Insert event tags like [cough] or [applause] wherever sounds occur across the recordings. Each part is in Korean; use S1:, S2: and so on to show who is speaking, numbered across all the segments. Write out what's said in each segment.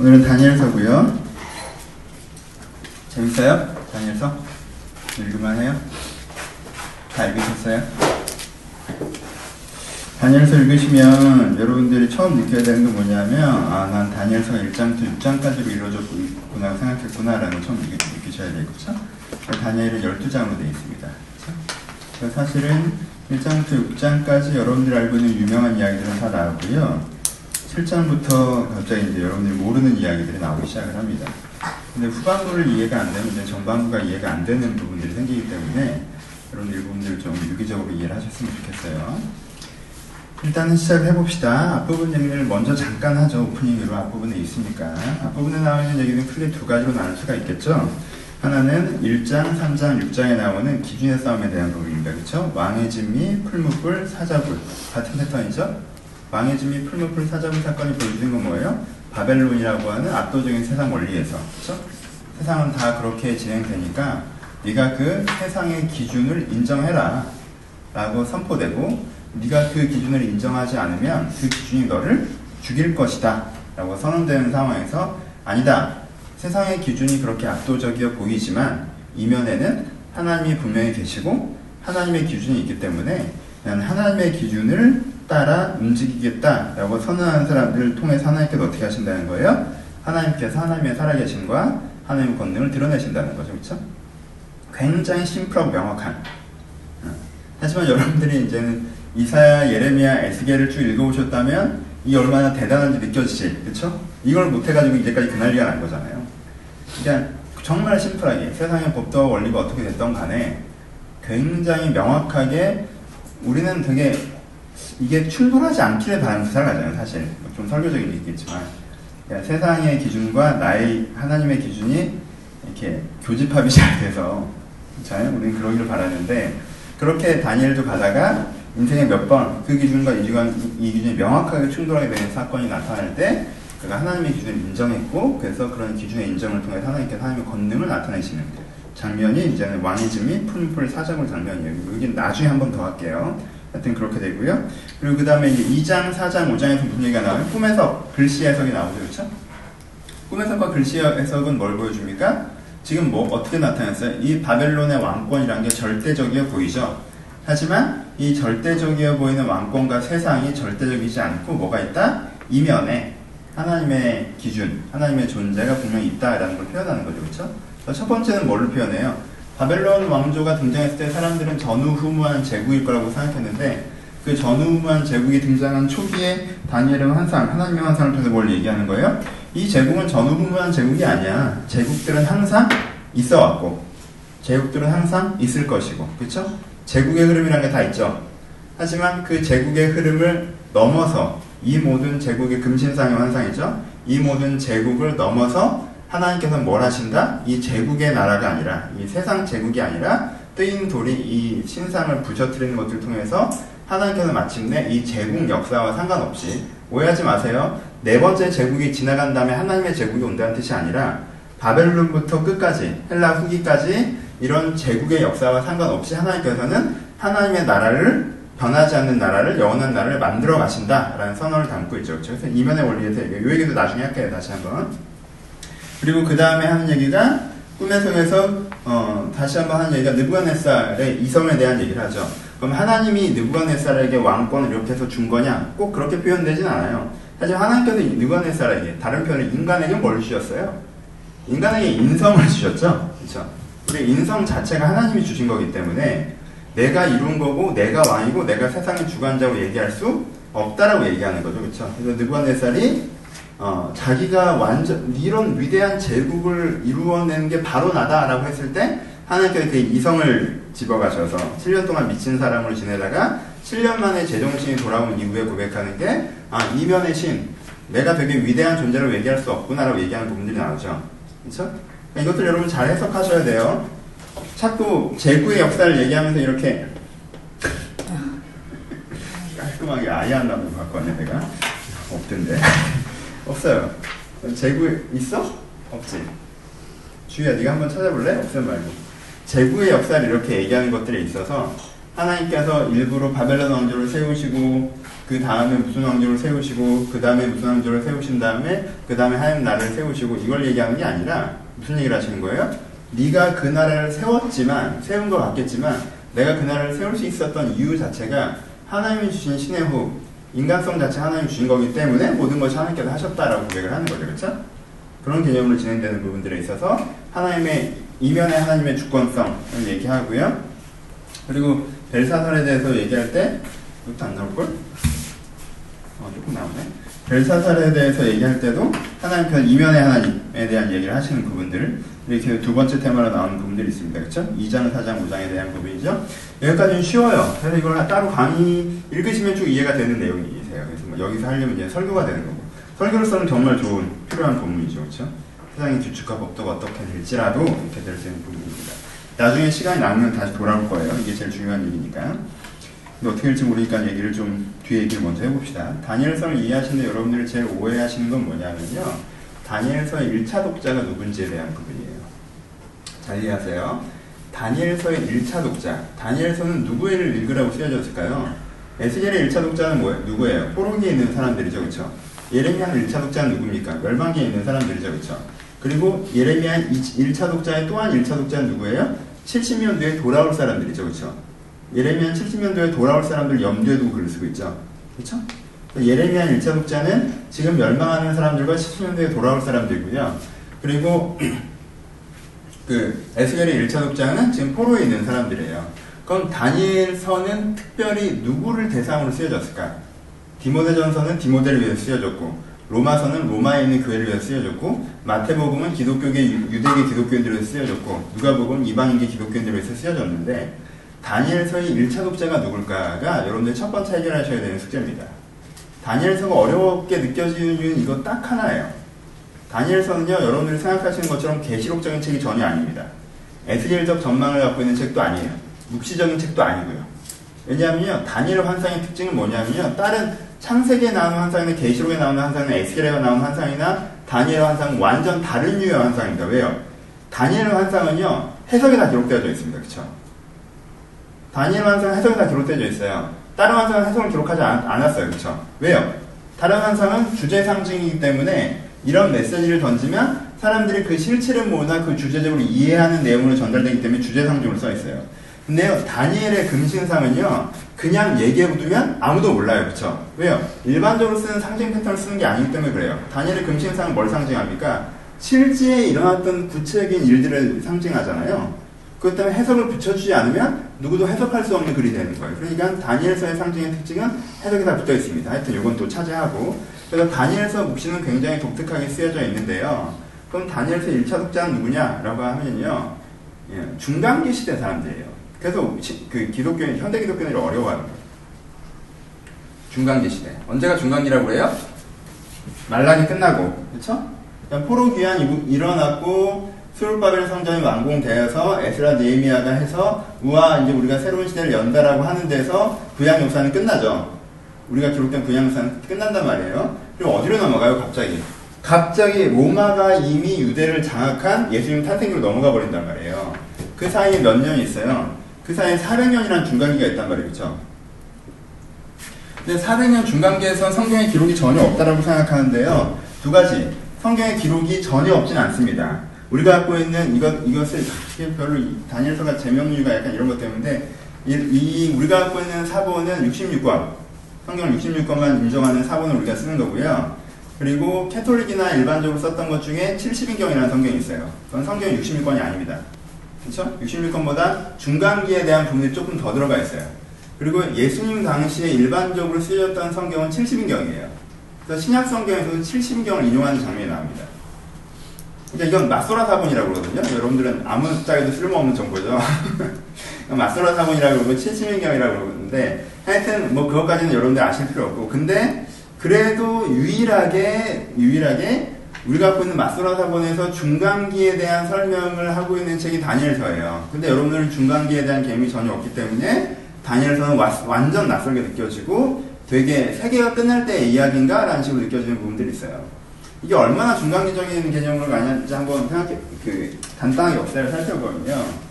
S1: 오늘은 다니엘서고요. 재밌어요? 다니엘서? 읽을만 해요? 다 읽으셨어요? 다니엘서 읽으시면 여러분들이 처음 느껴야 되는 게 뭐냐면 아, 난 다니엘서가 1장부터 6장까지로 이루어졌구나 생각했구나라는 처음 느끼, 느끼셔야 되겠죠? 다니엘은 12장으로 되어 있습니다. 사실은 1장부터 6장까지 여러분들이 알고 있는 유명한 이야기들은 다 나오고요. 7장부터 갑자기 이제 여러분들이 모르는 이야기들이 나오기 시작을 합니다. 근데 후반부를 이해가 안 되면 이제 전반부가 이해가 안 되는 부분들이 생기기 때문에 여러분들 이 부분들을 좀 유기적으로 이해를 하셨으면 좋겠어요. 일단은 시작을 해봅시다. 앞부분 얘기를 먼저 잠깐 하죠. 오프닝으로 앞부분에 있으니까. 앞부분에 나와 있는 얘기는 크게 두 가지로 나눌 수가 있겠죠. 하나는 1장, 3장, 6장에 나오는 기준의 싸움에 대한 부분입니다. 그렇죠? 왕의 진미, 풀무불, 사자불 같은 패턴이죠. 망해짐 및 풀무풀 사자분 사건이 보여주는 건 뭐예요? 바벨론이라고 하는 압도적인 세상 원리에서 그렇죠? 세상은 다 그렇게 진행되니까 네가 그 세상의 기준을 인정해라 라고 선포되고 네가 그 기준을 인정하지 않으면 그 기준이 너를 죽일 것이다 라고 선언되는 상황에서 아니다 세상의 기준이 그렇게 압도적이어 보이지만 이면에는 하나님이 분명히 계시고 하나님의 기준이 있기 때문에 나는 하나님의 기준을 따라 움직이겠다라고 선언하는 사람들을 통해서 하나님께서 어떻게 하신다는 거예요? 하나님께서 하나님의 살아계심과 하나님의 권능을 드러내신다는 거죠. 그렇죠? 굉장히 심플하고 명확한. 어. 하지만 여러분들이 이제는 이사야, 예레미야, 에스겔을 쭉 읽어보셨다면 이 얼마나 대단한지 느껴지실, 그렇죠? 이걸 못해가지고 이제까지 그 난리가 난 거잖아요. 그러니까 정말 심플하게 세상의 법도와 원리가 어떻게 됐던 간에 굉장히 명확하게 우리는 되게 이게 충돌하지 않기를 바라면서 살아가잖아요, 사실. 좀 설교적인 얘기겠지만. 그러니까 세상의 기준과 나의 하나님의 기준이 이렇게 교집합이 [laughs] 잘 돼서, 잘, 우리는 그러기를 바라는데, 그렇게 다니엘도 가다가 인생에 몇 번 그 기준과 이, 기준, 이 기준이 명확하게 충돌하게 되는 사건이 나타날 때, 그가 하나님의 기준을 인정했고, 그래서 그런 기준의 인정을 통해 하나님께서 하나님의 권능을 나타내시는 장면이 이제는 왕이즘이 풀풀 사정을 장면이에요. 여기 나중에 한 번 더 할게요. 하여튼 그렇게 되고요. 그리고 그 다음에 이제 2장, 4장, 5장에서 무슨 얘기가 나와요? 꿈 해석, 글씨 해석이 나오죠. 그렇죠? 꿈 해석과 글씨 해석은 뭘 보여줍니까? 지금 뭐 어떻게 나타났어요? 이 바벨론의 왕권이라는 게 절대적이어 보이죠. 하지만 이 절대적이어 보이는 왕권과 세상이 절대적이지 않고 뭐가 있다? 이면에 하나님의 기준, 하나님의 존재가 분명히 있다라는 걸 표현하는 거죠. 그렇죠? 첫 번째는 뭘로 표현해요? 바벨론 왕조가 등장했을 때 사람들은 전후무한 제국일 거라고 생각했는데 그 전후무한 제국이 등장한 초기에 다니엘은 환상, 하나님의 환상을 통해서 뭘 얘기하는 거예요? 이 제국은 전후무한 제국이 아니야. 제국들은 항상 있어 왔고 제국들은 항상 있을 것이고 그렇죠? 제국의 흐름이라는 게 다 있죠. 하지만 그 제국의 흐름을 넘어서 이 모든 제국의 금신상의 환상이죠. 이 모든 제국을 넘어서 하나님께서 뭘 하신다? 이 제국의 나라가 아니라 이 세상 제국이 아니라 뜨인 돌이 이 신상을 부셔뜨리는 것을 통해서 하나님께서 마침내 이 제국 역사와 상관없이 오해하지 마세요. 네 번째 제국이 지나간 다음에 하나님의 제국이 온다는 뜻이 아니라 바벨론부터 끝까지 헬라 후기까지 이런 제국의 역사와 상관없이 하나님께서는 하나님의 나라를 변하지 않는 나라를 영원한 나라를 만들어 가신다라는 선언을 담고 있죠. 그래서 이면의 원리에서 이 얘기도 나중에 할게요. 다시 한번. 그리고 그 다음에 하는 얘기가 꿈의 성에서 어, 다시 한번 하는 얘기가 느부갓네살의 이성에 대한 얘기를 하죠. 그럼 하나님이 느부갓네살에게 왕권을 이렇게 해서 준 거냐? 꼭 그렇게 표현되진 않아요. 하지만 하나님께서 느부갓네살에게 다른 표현을 인간에게 뭘 주셨어요? 인간에게 인성을 [laughs] 주셨죠. 그렇죠? 우리 인성 자체가 하나님이 주신 거기 때문에 내가 이룬 거고 내가 왕이고 내가 세상의 주관자고 얘기할 수 없다라고 얘기하는 거죠. 그렇죠? 그래서 느부갓네살이 어, 자기가 완전 이런 위대한 제국을 이루어내는 게 바로 나다라고 했을 때 하나님께서 그 이성을 집어가셔서 7년 동안 미친 사람으로 지내다가 7년 만에 제정신이 돌아온 이후에 고백하는 게 아, 이면의 신, 내가 되게 위대한 존재로 얘기할 수 없구나라고 얘기하는 부분들이 나오죠. 그렇죠? 이것들 여러분 잘 해석하셔야 돼요. 자꾸 제국의 역사를 얘기하면서 이렇게 [laughs] 깔끔하게 아이한다고 바꿨네 내가 없던데 없어요. 재구 있어? 없지. 주희야, 네가 한번 찾아볼래? 없음 말고. 재구의 역사를 이렇게 얘기하는 것들에 있어서 하나님께서 일부러 바벨론 왕조를 세우시고 그 다음에 무슨 왕조를 세우시고 그 다음에 무슨 왕조를 세우신 다음에 그 다음에 하나님 나라를 세우시고 이걸 얘기하는 게 아니라 무슨 얘기를 하시는 거예요? 네가 그 나라를 세웠지만 세운 것 같겠지만 내가 그 나라를 세울 수 있었던 이유 자체가 하나님이 주신 신의 후 인간성 자체 하나님 주신 거기 때문에 모든 것이 하나님께서 하셨다라고 고백을 하는 거죠. 그렇죠? 그런 개념으로 진행되는 부분들에 있어서 하나님의 이면에 하나님의 주권성을 얘기하고요. 그리고 벨사살에 대해서 얘기할 때 이것도 안 나올 걸? 어, 조금 나오네. 벨사살에 대해서 얘기할 때도 하나님께서 이면의 하나님에 대한 얘기를 하시는 부분들 이렇게 두 번째 테마로 나오는 부분들이 있습니다. 그렇죠? 2장, 4장, 5장에 대한 부분이죠. 여기까지는 쉬워요. 그래서 이걸 따로 강의 읽으시면 쭉 이해가 되는 내용이세요. 그래서 뭐 여기서 하려면 이제 설교가 되는 거고. 설교로서는 정말 좋은, 필요한 본문이죠. 그렇죠? 세상의 규칙과 법도가 어떻게 될지라도 이렇게 될 수 있는 부분입니다. 나중에 시간이 남으면 다시 돌아올 거예요. 이게 제일 중요한 일이니까. 근데 어떻게 될지 모르니까 얘기를 좀 뒤에 얘기를 먼저 해봅시다. 다니엘서를 이해하시는데 여러분들이 제일 오해하시는 건 뭐냐면요. 다니엘서의 1차 독자가 누군지에 대한 부분이에요. 잘 이해하세요. 다니엘서의 1차 독자. 다니엘서는 누구를 읽으라고 쓰여졌을까요? 에스겔의 1차 독자는 뭐예요? 누구예요? 포로기에 있는 사람들이죠. 그렇죠? 예레미야의 1차 독자는 누굽니까? 멸망기에 있는 사람들이죠. 그렇죠? 그리고 예레미야 1차 독자의 또한 1차 독자는 누구예요? 70년 뒤에 돌아올 사람들이죠. 그렇죠? 예레미야 70년도에 돌아올 사람들 염두에 두고 글을 쓰고 있죠. 그렇죠? 예레미야 1차 독자는 지금 멸망하는 사람들과 70년도에 돌아올 사람들이고요. 그리고 그 에스겔의 1차 독자는 지금 포로에 있는 사람들이에요. 그럼 다니엘서는 특별히 누구를 대상으로 쓰여졌을까? 디모데전서는 디모데를 위해서 쓰여졌고 로마서는 로마에 있는 교회를 위해서 쓰여졌고 마태복음은 기독교계 유대계 기독교인들을 위해서 쓰여졌고 누가복음 이방인계 기독교인들을 위해서 쓰여졌는데 다니엘서의 1차 독자가 누굴까가 여러분들 첫 번째 해결하셔야 되는 숙제입니다. 다니엘서가 어렵게 느껴지는 이유는 이거 딱 하나예요. 다니엘서는요, 여러분들이 생각하시는 것처럼 계시록적인 책이 전혀 아닙니다. 에스겔적 전망을 갖고 있는 책도 아니에요. 묵시적인 책도 아니고요. 왜냐하면요, 다니엘 환상의 특징은 뭐냐면요, 다른 창세기에 나오는 환상이나 계시록에 나오는 환상이나 에스겔에 나오는 환상이나 다니엘 환상은 완전 다른 유의 환상입니다. 왜요? 다니엘 환상은요, 해석이 다 기록되어져 있습니다. 그쵸? 다니엘 환상은 해석이 다 기록되어져 있어요. 다른 환상은 해석을 기록하지 않, 않았어요. 그쵸? 왜요? 다른 환상은 주제 상징이기 때문에 이런 메시지를 던지면 사람들이 그 실체를 모으나 그 주제적으로 이해하는 내용으로 전달되기 때문에 주제 상징으로 써 있어요. 근데요, 다니엘의 금신상은요, 그냥 얘기해두면 아무도 몰라요. 그쵸? 왜요? 일반적으로 쓰는 상징 패턴을 쓰는 게 아니기 때문에 그래요. 다니엘의 금신상은 뭘 상징합니까? 실제에 일어났던 구체적인 일들을 상징하잖아요. 그것 때문에 해석을 붙여주지 않으면 누구도 해석할 수 없는 글이 되는 거예요. 그러니까 다니엘서의 상징의 특징은 해석이 다 붙어 있습니다. 하여튼 이건 또 차지하고. 그래서 다니엘서 묵시는 굉장히 독특하게 쓰여져 있는데요. 그럼 다니엘서 1차 독자는 누구냐라고 하면요. 예, 중간기 시대 사람들이에요. 그래서 그 기독교인, 현대 기독교인들이 어려워하는 거예요. 중간기 시대. 언제가 중간기라고 그래요? 말라기 끝나고. 그렇죠? 포로 귀환이 일어났고 스룹바벨 성전이 완공되어서 에스라 네미아가 해서 우와 이제 우리가 새로운 시대를 연다라고 하는 데서 구약 역사는 끝나죠. 우리가 기록된 역사는 끝난단 말이에요. 그럼 어디로 넘어가요? 갑자기. 갑자기 로마가 이미 유대를 장악한 예수님 탄생기로 넘어가 버린단 말이에요. 그 사이에 몇 년이 있어요. 그 사이에 400년이라는 중간기가 있단 말이에요. 그렇죠? 근데 400년 중간기에서 성경의 기록이 전혀 없다라고 생각하는데요. 두 가지. 성경의 기록이 전혀 없진 않습니다. 우리가 갖고 있는 이것, 이것을 별로 다니엘서가 제명류가 약간 이런 것 때문에 이, 이, 우리가 갖고 있는 사본은 66권 성경을 66권만 인정하는 사본을 우리가 쓰는 거고요. 그리고 캐톨릭이나 일반적으로 썼던 것 중에 70인경이라는 성경이 있어요. 그건 성경 66권이 아닙니다. 그렇죠? 66권보다 중간기에 대한 부분이 조금 더 들어가 있어요. 그리고 예수님 당시에 일반적으로 쓰여졌던 성경은 70인경이에요. 그래서 신약 성경에서도 70인경을 인용하는 장면이 나옵니다. 그러니까 이건 마소라 사본이라고 그러거든요. 여러분들은 아무 짝에도 쓸모없는 정보죠. [laughs] 마소라 사본이라고 그러고 70인경이라고 그러는데 하여튼 뭐 그것까지는 여러분들 아실 필요 없고 근데 그래도 유일하게 유일하게 우리가 갖고 있는 마소라 사본에서 중간기에 대한 설명을 하고 있는 책이 다니엘서예요. 근데 여러분들은 중간기에 대한 개념이 전혀 없기 때문에 다니엘서는 완전 낯설게 느껴지고 되게 세계가 끝날 때의 이야기인가? 라는 식으로 느껴지는 부분들이 있어요. 이게 얼마나 중간기적인 개념으로 가냐지 한번 생각해, 그, 간단하게 역사를 살펴보면요.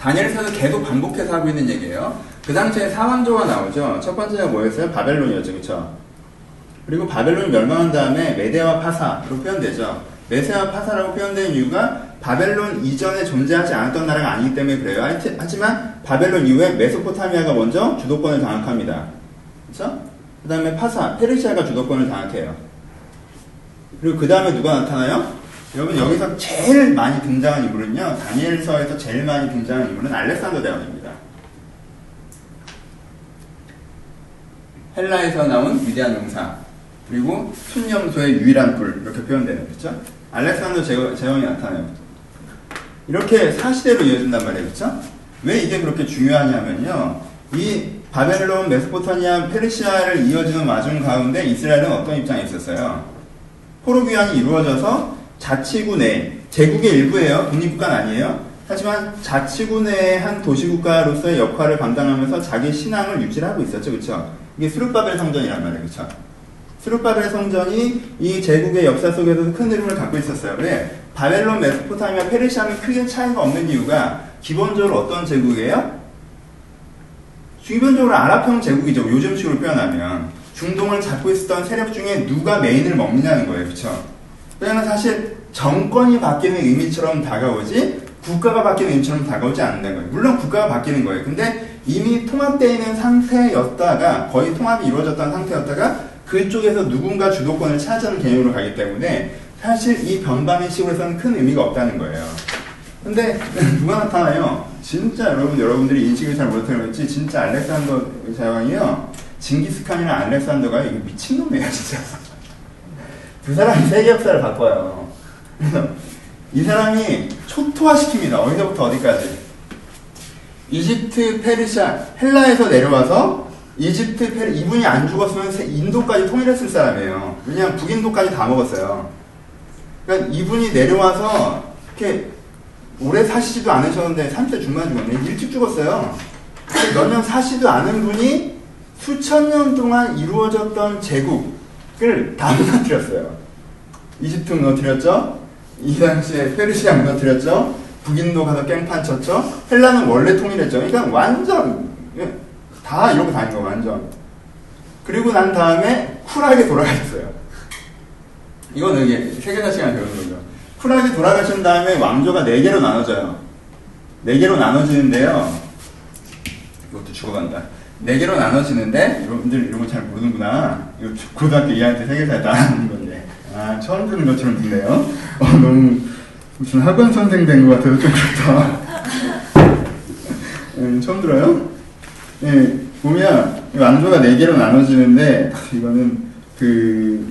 S1: 다니엘서는 계속 반복해서 하고 있는 얘기예요. 그 당시에 사왕조가 나오죠. 첫 번째가 뭐였어요? 바벨론이었죠. 그쵸? 그리고 바벨론이 멸망한 다음에 메데와 파사로 표현되죠. 메세와 파사라고 표현된 이유가 바벨론 이전에 존재하지 않았던 나라가 아니기 때문에 그래요. 하지- 하지만 바벨론 이후에 메소포타미아가 먼저 주도권을 장악합니다. 그쵸? 그 다음에 파사, 페르시아가 주도권을 장악해요. 그리고 그 다음에 누가 나타나요? 여러분 여기서 제일 많이 등장한 인물은요. 다니엘서에서 제일 많이 등장한 인물은 알렉산더 대왕입니다. 헬라에서 나온 위대한 용사 그리고 순념소의 유일한 불 이렇게 표현되는 거죠. 알렉산더 제- 제왕이 나타나요. 이렇게 사시대로 이어진단 말이에요. 그렇죠? 왜 이게 그렇게 중요하냐면요. 이 바벨론, 메소포타미아, 페르시아를 이어지는 와중 가운데 이스라엘은 어떤 입장에 있었어요? 포로 귀환이 이루어져서 자치구 내 제국의 일부예요. 독립국가는 아니에요. 하지만 자치구 내의 한 도시국가로서의 역할을 감당하면서 자기 신앙을 유지하고 있었죠. 그렇죠? 이게 스룹바벨 성전이란 말이에요. 그렇죠? 스룹바벨 성전이 이 제국의 역사 속에서 큰 흐름을 갖고 있었어요. 왜? 바벨론, 메소포타미아, 페르시아는 크게 차이가 없는 이유가 기본적으로 어떤 제국이에요? 기본적으로 아랍형 제국이죠. 요즘식으로 표현하면 중동을 잡고 있었던 세력 중에 누가 메인을 먹느냐는 거예요. 그렇죠? 왜냐면 사실 정권이 바뀌는 의미처럼 다가오지 국가가 바뀌는 의미처럼 다가오지 않는다는 거예요. 물론 국가가 바뀌는 거예요. 근데 이미 통합되어 있는 상태였다가 거의 통합이 이루어졌던 상태였다가 그쪽에서 누군가 주도권을 차지하는 개념으로 가기 때문에 사실 이 변방의 식으로서는 큰 의미가 없다는 거예요. 근데 [laughs] 누가 나타나요? 진짜 여러분 여러분들이 인식을 잘 못하는 거지 진짜 알렉산더 자왕이요. 징기스칸이나 알렉산더가 이거 미친놈이에요 진짜. 두 사람이 세계 역사를 바꿔요. 그래서 이 사람이 초토화시킵니다. 어디서부터 어디까지. 이집트, 페르시아, 헬라에서 내려와서 이집트, 페르 이분이 안 죽었으면 세- 인도까지 통일했을 사람이에요. 왜냐면 북인도까지 다 먹었어요. 그러니까 이분이 내려와서 이렇게 오래 사시지도 않으셨는데 30대 중반 죽었네. 일찍 죽었어요. 몇 년 사시도 않은 분이 수천 년 동안 이루어졌던 제국 을다 무너뜨렸어요. 이집트 무너뜨렸죠? 이 당시에 페르시아 무너뜨렸죠? 북인도 가서 깽판 쳤죠? 헬라는 원래 통일했죠. 그러니까 완전 예, 다 이러고 다닌 거 완전. 그리고 난 다음에 쿨하게 돌아가셨어요. 이거는 이게 세계사 시간 배우는 거죠. 쿨하게 돌아가신 다음에 왕조가 네 개로 나눠져요. 네 개로 나눠지는데요. 이것도 죽어간다. 네 개로 나눠지는데 여러분들 이런 거 잘 모르는구나. 이거 고등학교 2학년 때 세계사에 따라하는 건데. 아 처음 듣는 것처럼 듣네요. 어, 너무 무슨 학원 선생 된 것 같아서 좀 그렇다. [laughs] 음, 처음 들어요? 예, 보면 이 왕조가 네 개로 나눠지는데 이거는 그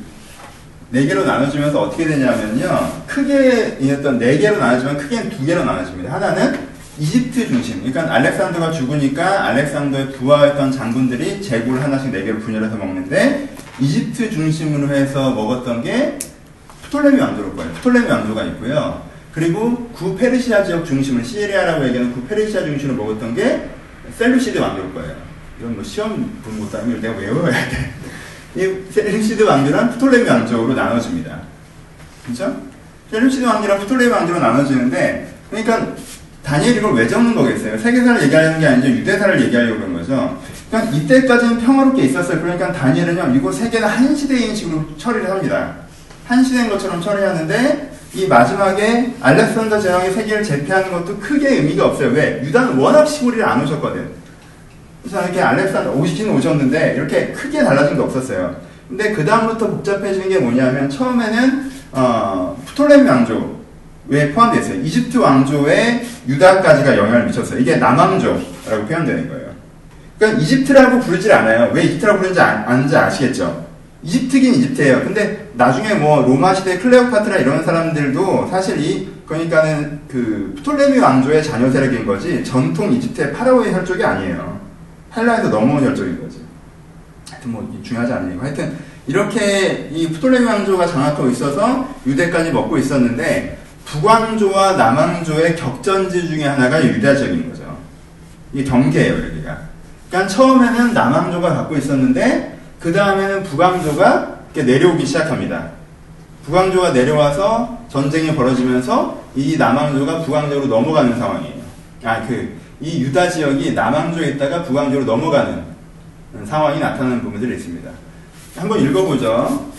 S1: 네 개로 나눠지면서 어떻게 되냐면요. 크게 이었던 네 개로 나눠지면 크게 두 개로 나눠집니다. 하나는 이집트 중심. 그러니까 알렉산더가 죽으니까 알렉산더의 부하였던 장군들이 제국을 하나씩 네 개로 분열해서 먹는데 이집트 중심으로 해서 먹었던 게 프톨레미 왕조일 거예요. 프톨레미 왕조가 있고요. 그리고 구 페르시아 지역 중심을 시리아라고 얘기하는 구 페르시아 중심으로 먹었던 게 셀루시드 왕조일 거예요. 이건 뭐 시험 본 것도 아니고 내가 외워야 돼. 이 셀루시드 왕조랑 프톨레미 왕조로 나눠집니다. 그죠? 셀루시드 왕조랑 프톨레미 왕조로 나눠지는데, 그러니까 다니엘이 이걸 왜 적는 거겠어요? 세계사를 얘기하려는 게 아니죠. 유대사를 얘기하려고 그런 거죠. 그러니까 이때까지는 평화롭게 있었어요. 그러니까 다니엘은요, 이거 세계는 한 시대인 식으로 처리를 합니다. 한 시대인 것처럼 처리하는데, 이 마지막에 알렉산더 제왕이 세계를 제패하는 것도 크게 의미가 없어요. 왜? 유다는 워낙 시골이라 안 오셨거든. 그래서 이렇게 알렉산더 오시긴 오셨는데 이렇게 크게 달라진 게 없었어요. 근데 그 다음부터 복잡해지는 게 뭐냐면 처음에는 어, 프톨레미 왕조 에 포함되어 있어요. 이집트 왕조에 유다까지가 영향을 미쳤어요. 이게 남왕조라고 표현되는 거예요. 그러니까 이집트라고 부르질 않아요. 왜 이집트라고 부르는지 아, 아는지 아시겠죠? 이집트긴 이집트예요. 근데 나중에 뭐 로마 시대 클레오파트라 이런 사람들도 사실 이 그러니까는 그 프톨레미 왕조의 자녀 세력인 거지 전통 이집트의 파라오의 혈족이 아니에요. 헬라에서 넘어온 혈족인 거지. 하여튼 뭐 중요하지 않은 얘기고 하여튼 이렇게 이 프톨레미 왕조가 장악하고 있어서 유대까지 먹고 있었는데 북왕조와 남왕조의 격전지 중에 하나가 유다 지역인 거죠. 이게 경계예요 여기가. 그러니까 처음에는 남왕조가 갖고 있었는데 그 다음에는 북왕조가 내려오기 시작합니다. 북왕조가 내려와서 전쟁이 벌어지면서 이 남왕조가 북왕조로 넘어가는 상황이에요. 아, 그, 이 유다 지역이 남왕조에 있다가 북왕조로 넘어가는 상황이 나타나는 부분들이 있습니다. 한번 읽어보죠.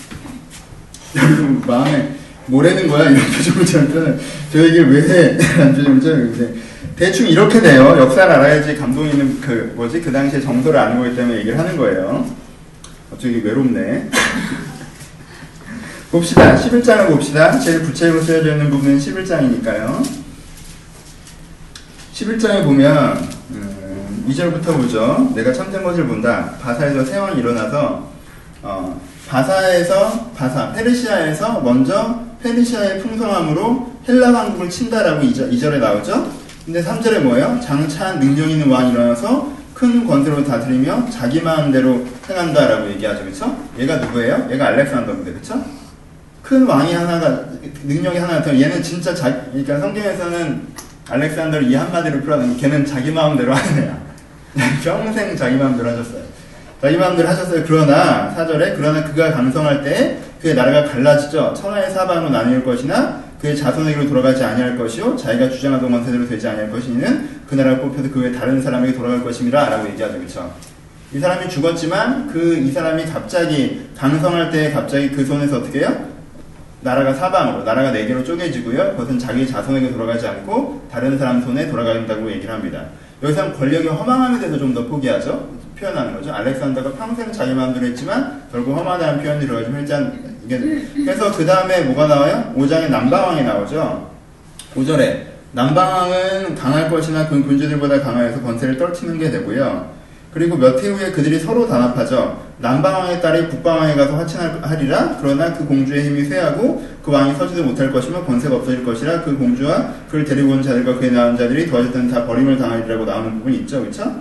S1: [laughs] 여러분 마음에 뭐라는 거야 이런 [laughs] 표정을 지을 저 얘기를 왜 해? 라는 표정을 지을 대충 이렇게 돼요. 역사를 알아야지 감동 있는 그 뭐지 그 당시에 정서를 아는 거기 때문에 얘기를 하는 거예요. 갑자기 외롭네. [laughs] 봅시다. 11장을 봅시다. 제일 구체적으로 쓰여져 있는 부분은 11장이니까요. 11장에 보면 음, 2절부터 보죠. 내가 참된 것을 본다. 바사에서 세왕이 일어나서 어, 바사에서 바사 페르시아에서 먼저 페르시아의 풍성함으로 헬라 왕국을 친다라고 2절, 2절에 나오죠. 근데 3절에 뭐예요? 장차 능력 있는 왕이 일어나서 큰 권세로 다스리며 자기 마음대로 행한다라고 얘기하죠. 그렇죠? 얘가 누구예요? 얘가 알렉산더인데. 그렇죠? 큰 왕이 하나가 능력이 하나 나타 얘는 진짜 자 그러니까 성경에서는 알렉산더를 이 한마디로 표현하는 걔는 자기 마음대로 애야. [laughs] 평생 자기 마음대로 하셨어요. 자기 마음대로 하셨어요. 그러나 사절에 그러나 그가 강성할 때 그의 나라가 갈라지죠. 천하의 사방으로 나뉠 것이나 그의 자손에게로 돌아가지 아니할 것이요 자기가 주장하던 원세대로 되지 아니할 것이니는 그 나라를 뽑혀도 그외 다른 사람에게 돌아갈 것임이라 라고 얘기하죠. 그렇죠? 이 사람이 죽었지만 그 이 사람이 갑자기 강성할 때 갑자기 그 손에서 어떻게 해요? 나라가 사방으로 나라가 네 개로 쪼개지고요. 그것은 자기 자손에게 돌아가지 않고 다른 사람 손에 돌아간다고 얘기를 합니다. 여기서는 권력의 허망함에 대해서 좀 더 포기하죠. 표현하는 거죠. 알렉산더가 평생 자기 마음대로 했지만 결국 험하다는 표현이 들어가지고 일단 이게 그래서 그 다음에 뭐가 나와요? 5장에 남방왕이 나오죠. 5절에 남방왕은 강할 것이나 그 군주들보다 강하여서 권세를 떨치는 게 되고요. 그리고 몇 해 후에 그들이 서로 단합하죠. 남방왕의 딸이 북방왕에 가서 화친하리라. 그러나 그 공주의 힘이 쇠하고 그 왕이 서지도 못할 것이며 권세가 없어질 것이라. 그 공주와 그를 데리고 온 자들과 그의 낳은 자들이 도와줬던 다 버림을 당하리라고 나오는 부분이 있죠. 그렇죠?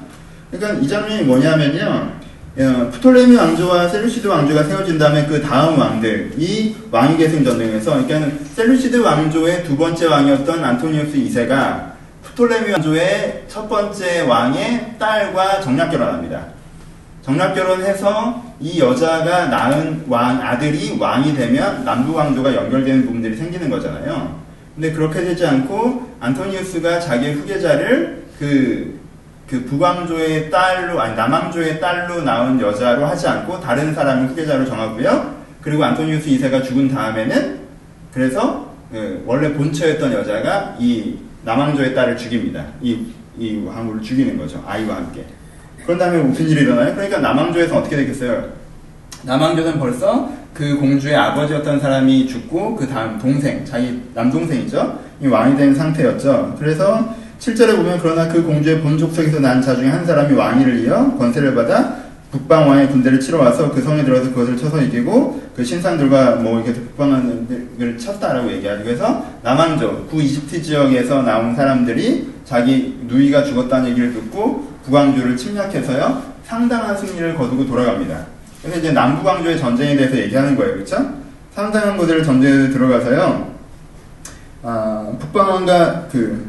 S1: 그러니까 이 장면이 뭐냐면요. 어, 프톨레미 왕조와 셀루시드 왕조가 세워진 다음에 그 다음 왕들, 이 왕위 계승 전쟁에서, 그러니까 셀루시드 왕조의 두 번째 왕이었던 안토니우스 2세가 프톨레미 왕조의 첫 번째 왕의 딸과 정략 결혼합니다. 정략 결혼해서 이 여자가 낳은 왕, 아들이 왕이 되면 남북 왕조가 연결되는 부분들이 생기는 거잖아요. 근데 그렇게 되지 않고 안토니우스가 자기 후계자를 그 그 북왕조의 딸로 아니 남왕조의 딸로 낳은 여자로 하지 않고 다른 사람을 후계자로 정하고요. 그리고 안토니우스 2세가 죽은 다음에는 그래서 그 원래 본처였던 여자가 이 남왕조의 딸을 죽입니다. 이, 이 왕후를 죽이는 거죠. 아이와 함께. 그런 다음에 무슨 일이 일어나요? 그러니까 남왕조에서 어떻게 되겠어요? 남왕조는 벌써 그 공주의 아버지였던 사람이 죽고 그 다음 동생, 자기 남동생이죠. 이 왕이 된 상태였죠. 그래서 7절에 보면 그러나 그 공주의 본 족속에서 난 자 중에 한 사람이 왕위를 이어 권세를 받아 북방 왕의 군대를 치러 와서 그 성에 들어서 그것을 쳐서 이기고 그 신상들과 뭐 이렇게 북방을 쳤다라고 얘기하죠. 그래서 남왕조 구 이집트 지역에서 나온 사람들이 자기 누이가 죽었다는 얘기를 듣고 북왕조를 침략해서요 상당한 승리를 거두고 돌아갑니다. 그래서 이제 남북왕조의 전쟁에 대해서 얘기하는 거예요, 그렇죠? 상당한 곳을 전쟁에 들어가서요 아, 북방왕과 그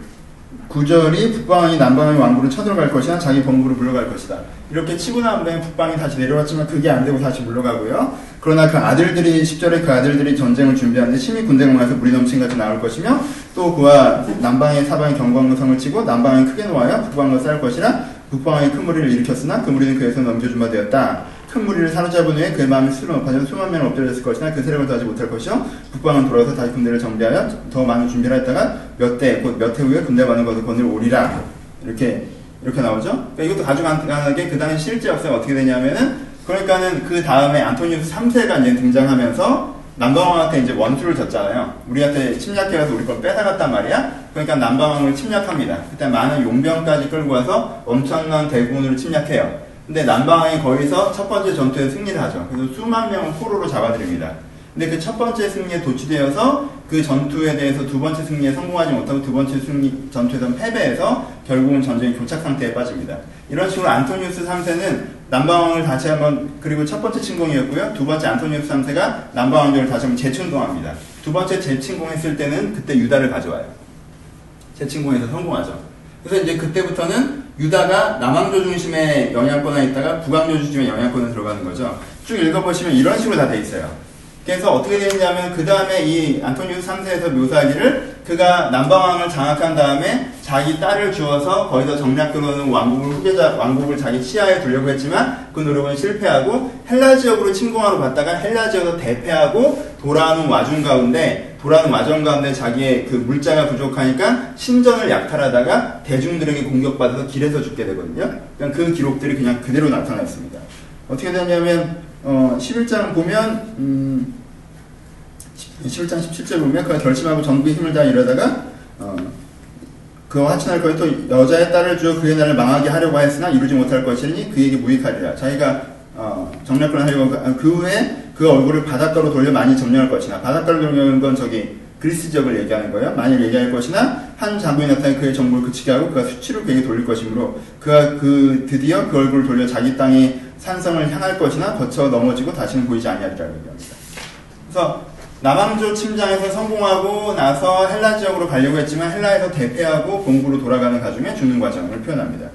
S1: 구절이 북방이 남방의 왕국을 쳐들어갈 것이나 자기 본국으로 물러갈 것이다. 이렇게 치고 난 다음에 북방이 다시 내려왔지만 그게 안 되고 다시 물러가고요. 그러나 그 아들들이 10절에 그 아들들이 전쟁을 준비하는데 심히 군대가 많아서 물이 넘친 같이 나올 것이며 또 그와 남방의 사방의 경광성을 치고 남방이 크게 놓아야 북방을 쌓을 것이라 북방의 큰 무리를 일으켰으나 그 무리는 그에서 넘겨준 바 되었다. 큰 무리를 사로잡은 후에 그의 마음이 수로 높아져 수만 명을 엎드렸을 것이나 그 세력을 더하지 못할 것이요 북방은 돌아서 다시 군대를 정비하여 더 많은 준비를 했다가 몇 대 곧 몇 해 후에 군대 많은 것을 건을 오리라 이렇게 이렇게 나오죠. 그러니까 이것도 아주 간단하게 그 당시 실제 역사가 어떻게 되냐면은 그러니까는 그 다음에 안토니우스 3세가 이제 등장하면서 남방왕한테 이제 원수를 졌잖아요. 우리한테 침략해가서 우리 걸 뺏어갔단 말이야. 그러니까 남방왕을 침략합니다. 그때 많은 용병까지 끌고 와서 엄청난 대군으로 침략해요. 근데 남방이 거기서 첫 번째 전투에 승리를 하죠. 그래서 수만 명을 포로로 잡아들입니다. 근데 그 첫 번째 승리에 도취되어서 그 전투에 대해서 두 번째 승리에 성공하지 못하고 두 번째 승리 전투에서 패배해서 결국은 전쟁이 교착 상태에 빠집니다. 이런 식으로 안토니우스 3세는 남방왕을 다시 한번 그리고 첫 번째 침공이었고요. 두 번째 안토니우스 3세가 남방왕조를 다시 한번 재침공합니다. 두 번째 재침공했을 때는 그때 유다를 가져와요. 재침공에서 성공하죠. 그래서 이제 그때부터는 유다가 남왕조 중심의 영향권에 있다가 북왕조 중심의 영향권에 들어가는 거죠. 쭉 읽어보시면 이런 식으로 다 돼 있어요. 그래서 어떻게 되느냐면 그 다음에 이 안토니우스 3세에서 묘사하기를 그가 남방왕을 장악한 다음에 자기 딸을 주어서 거기서 정략으로는 왕국을 후계자 왕국을 자기 치하에 두려고 했지만 그 노력은 실패하고 헬라 지역으로 침공하러 갔다가 헬라 지역에서 대패하고 돌아오는 와중 가운데 돌아오는 와중 가운데 자기의 그 물자가 부족하니까 신전을 약탈하다가 대중들에게 공격받아서 길에서 죽게 되거든요. 그러니까 그 기록들이 그냥 그대로 나타나 있습니다. 어떻게 되냐면 어, 11장 보면 음, 11장 17절 보면 그가 결심하고 전부의 힘을 다 이러다가 어, 그와 하친할 거에 또 여자의 딸을 주어 그의 날을 망하게 하려고 하였으나 이루지 못할 것이니 그에게 무익하리라. 자기가 어, 정략을 하려고 그, 그 후에 그 얼굴을 바닷가로 돌려 많이 점령할 것이나 바닷가로 돌려는 건 저기 그리스 지역을 얘기하는 거예요. 만일 얘기할 것이나 한 장군이 나타나 그의 정부를 그치게 하고 그가 수치를 그에게 돌릴 것이므로 그가 그 드디어 그 얼굴을 돌려 자기 땅의 산성을 향할 것이나 거쳐 넘어지고 다시는 보이지 아니하리라고 얘기합니다. 그래서 남왕조 침장에서 성공하고 나서 헬라 지역으로 가려고 했지만 헬라에서 대패하고 본국으로 돌아가는 과정에 죽는 과정을 표현합니다.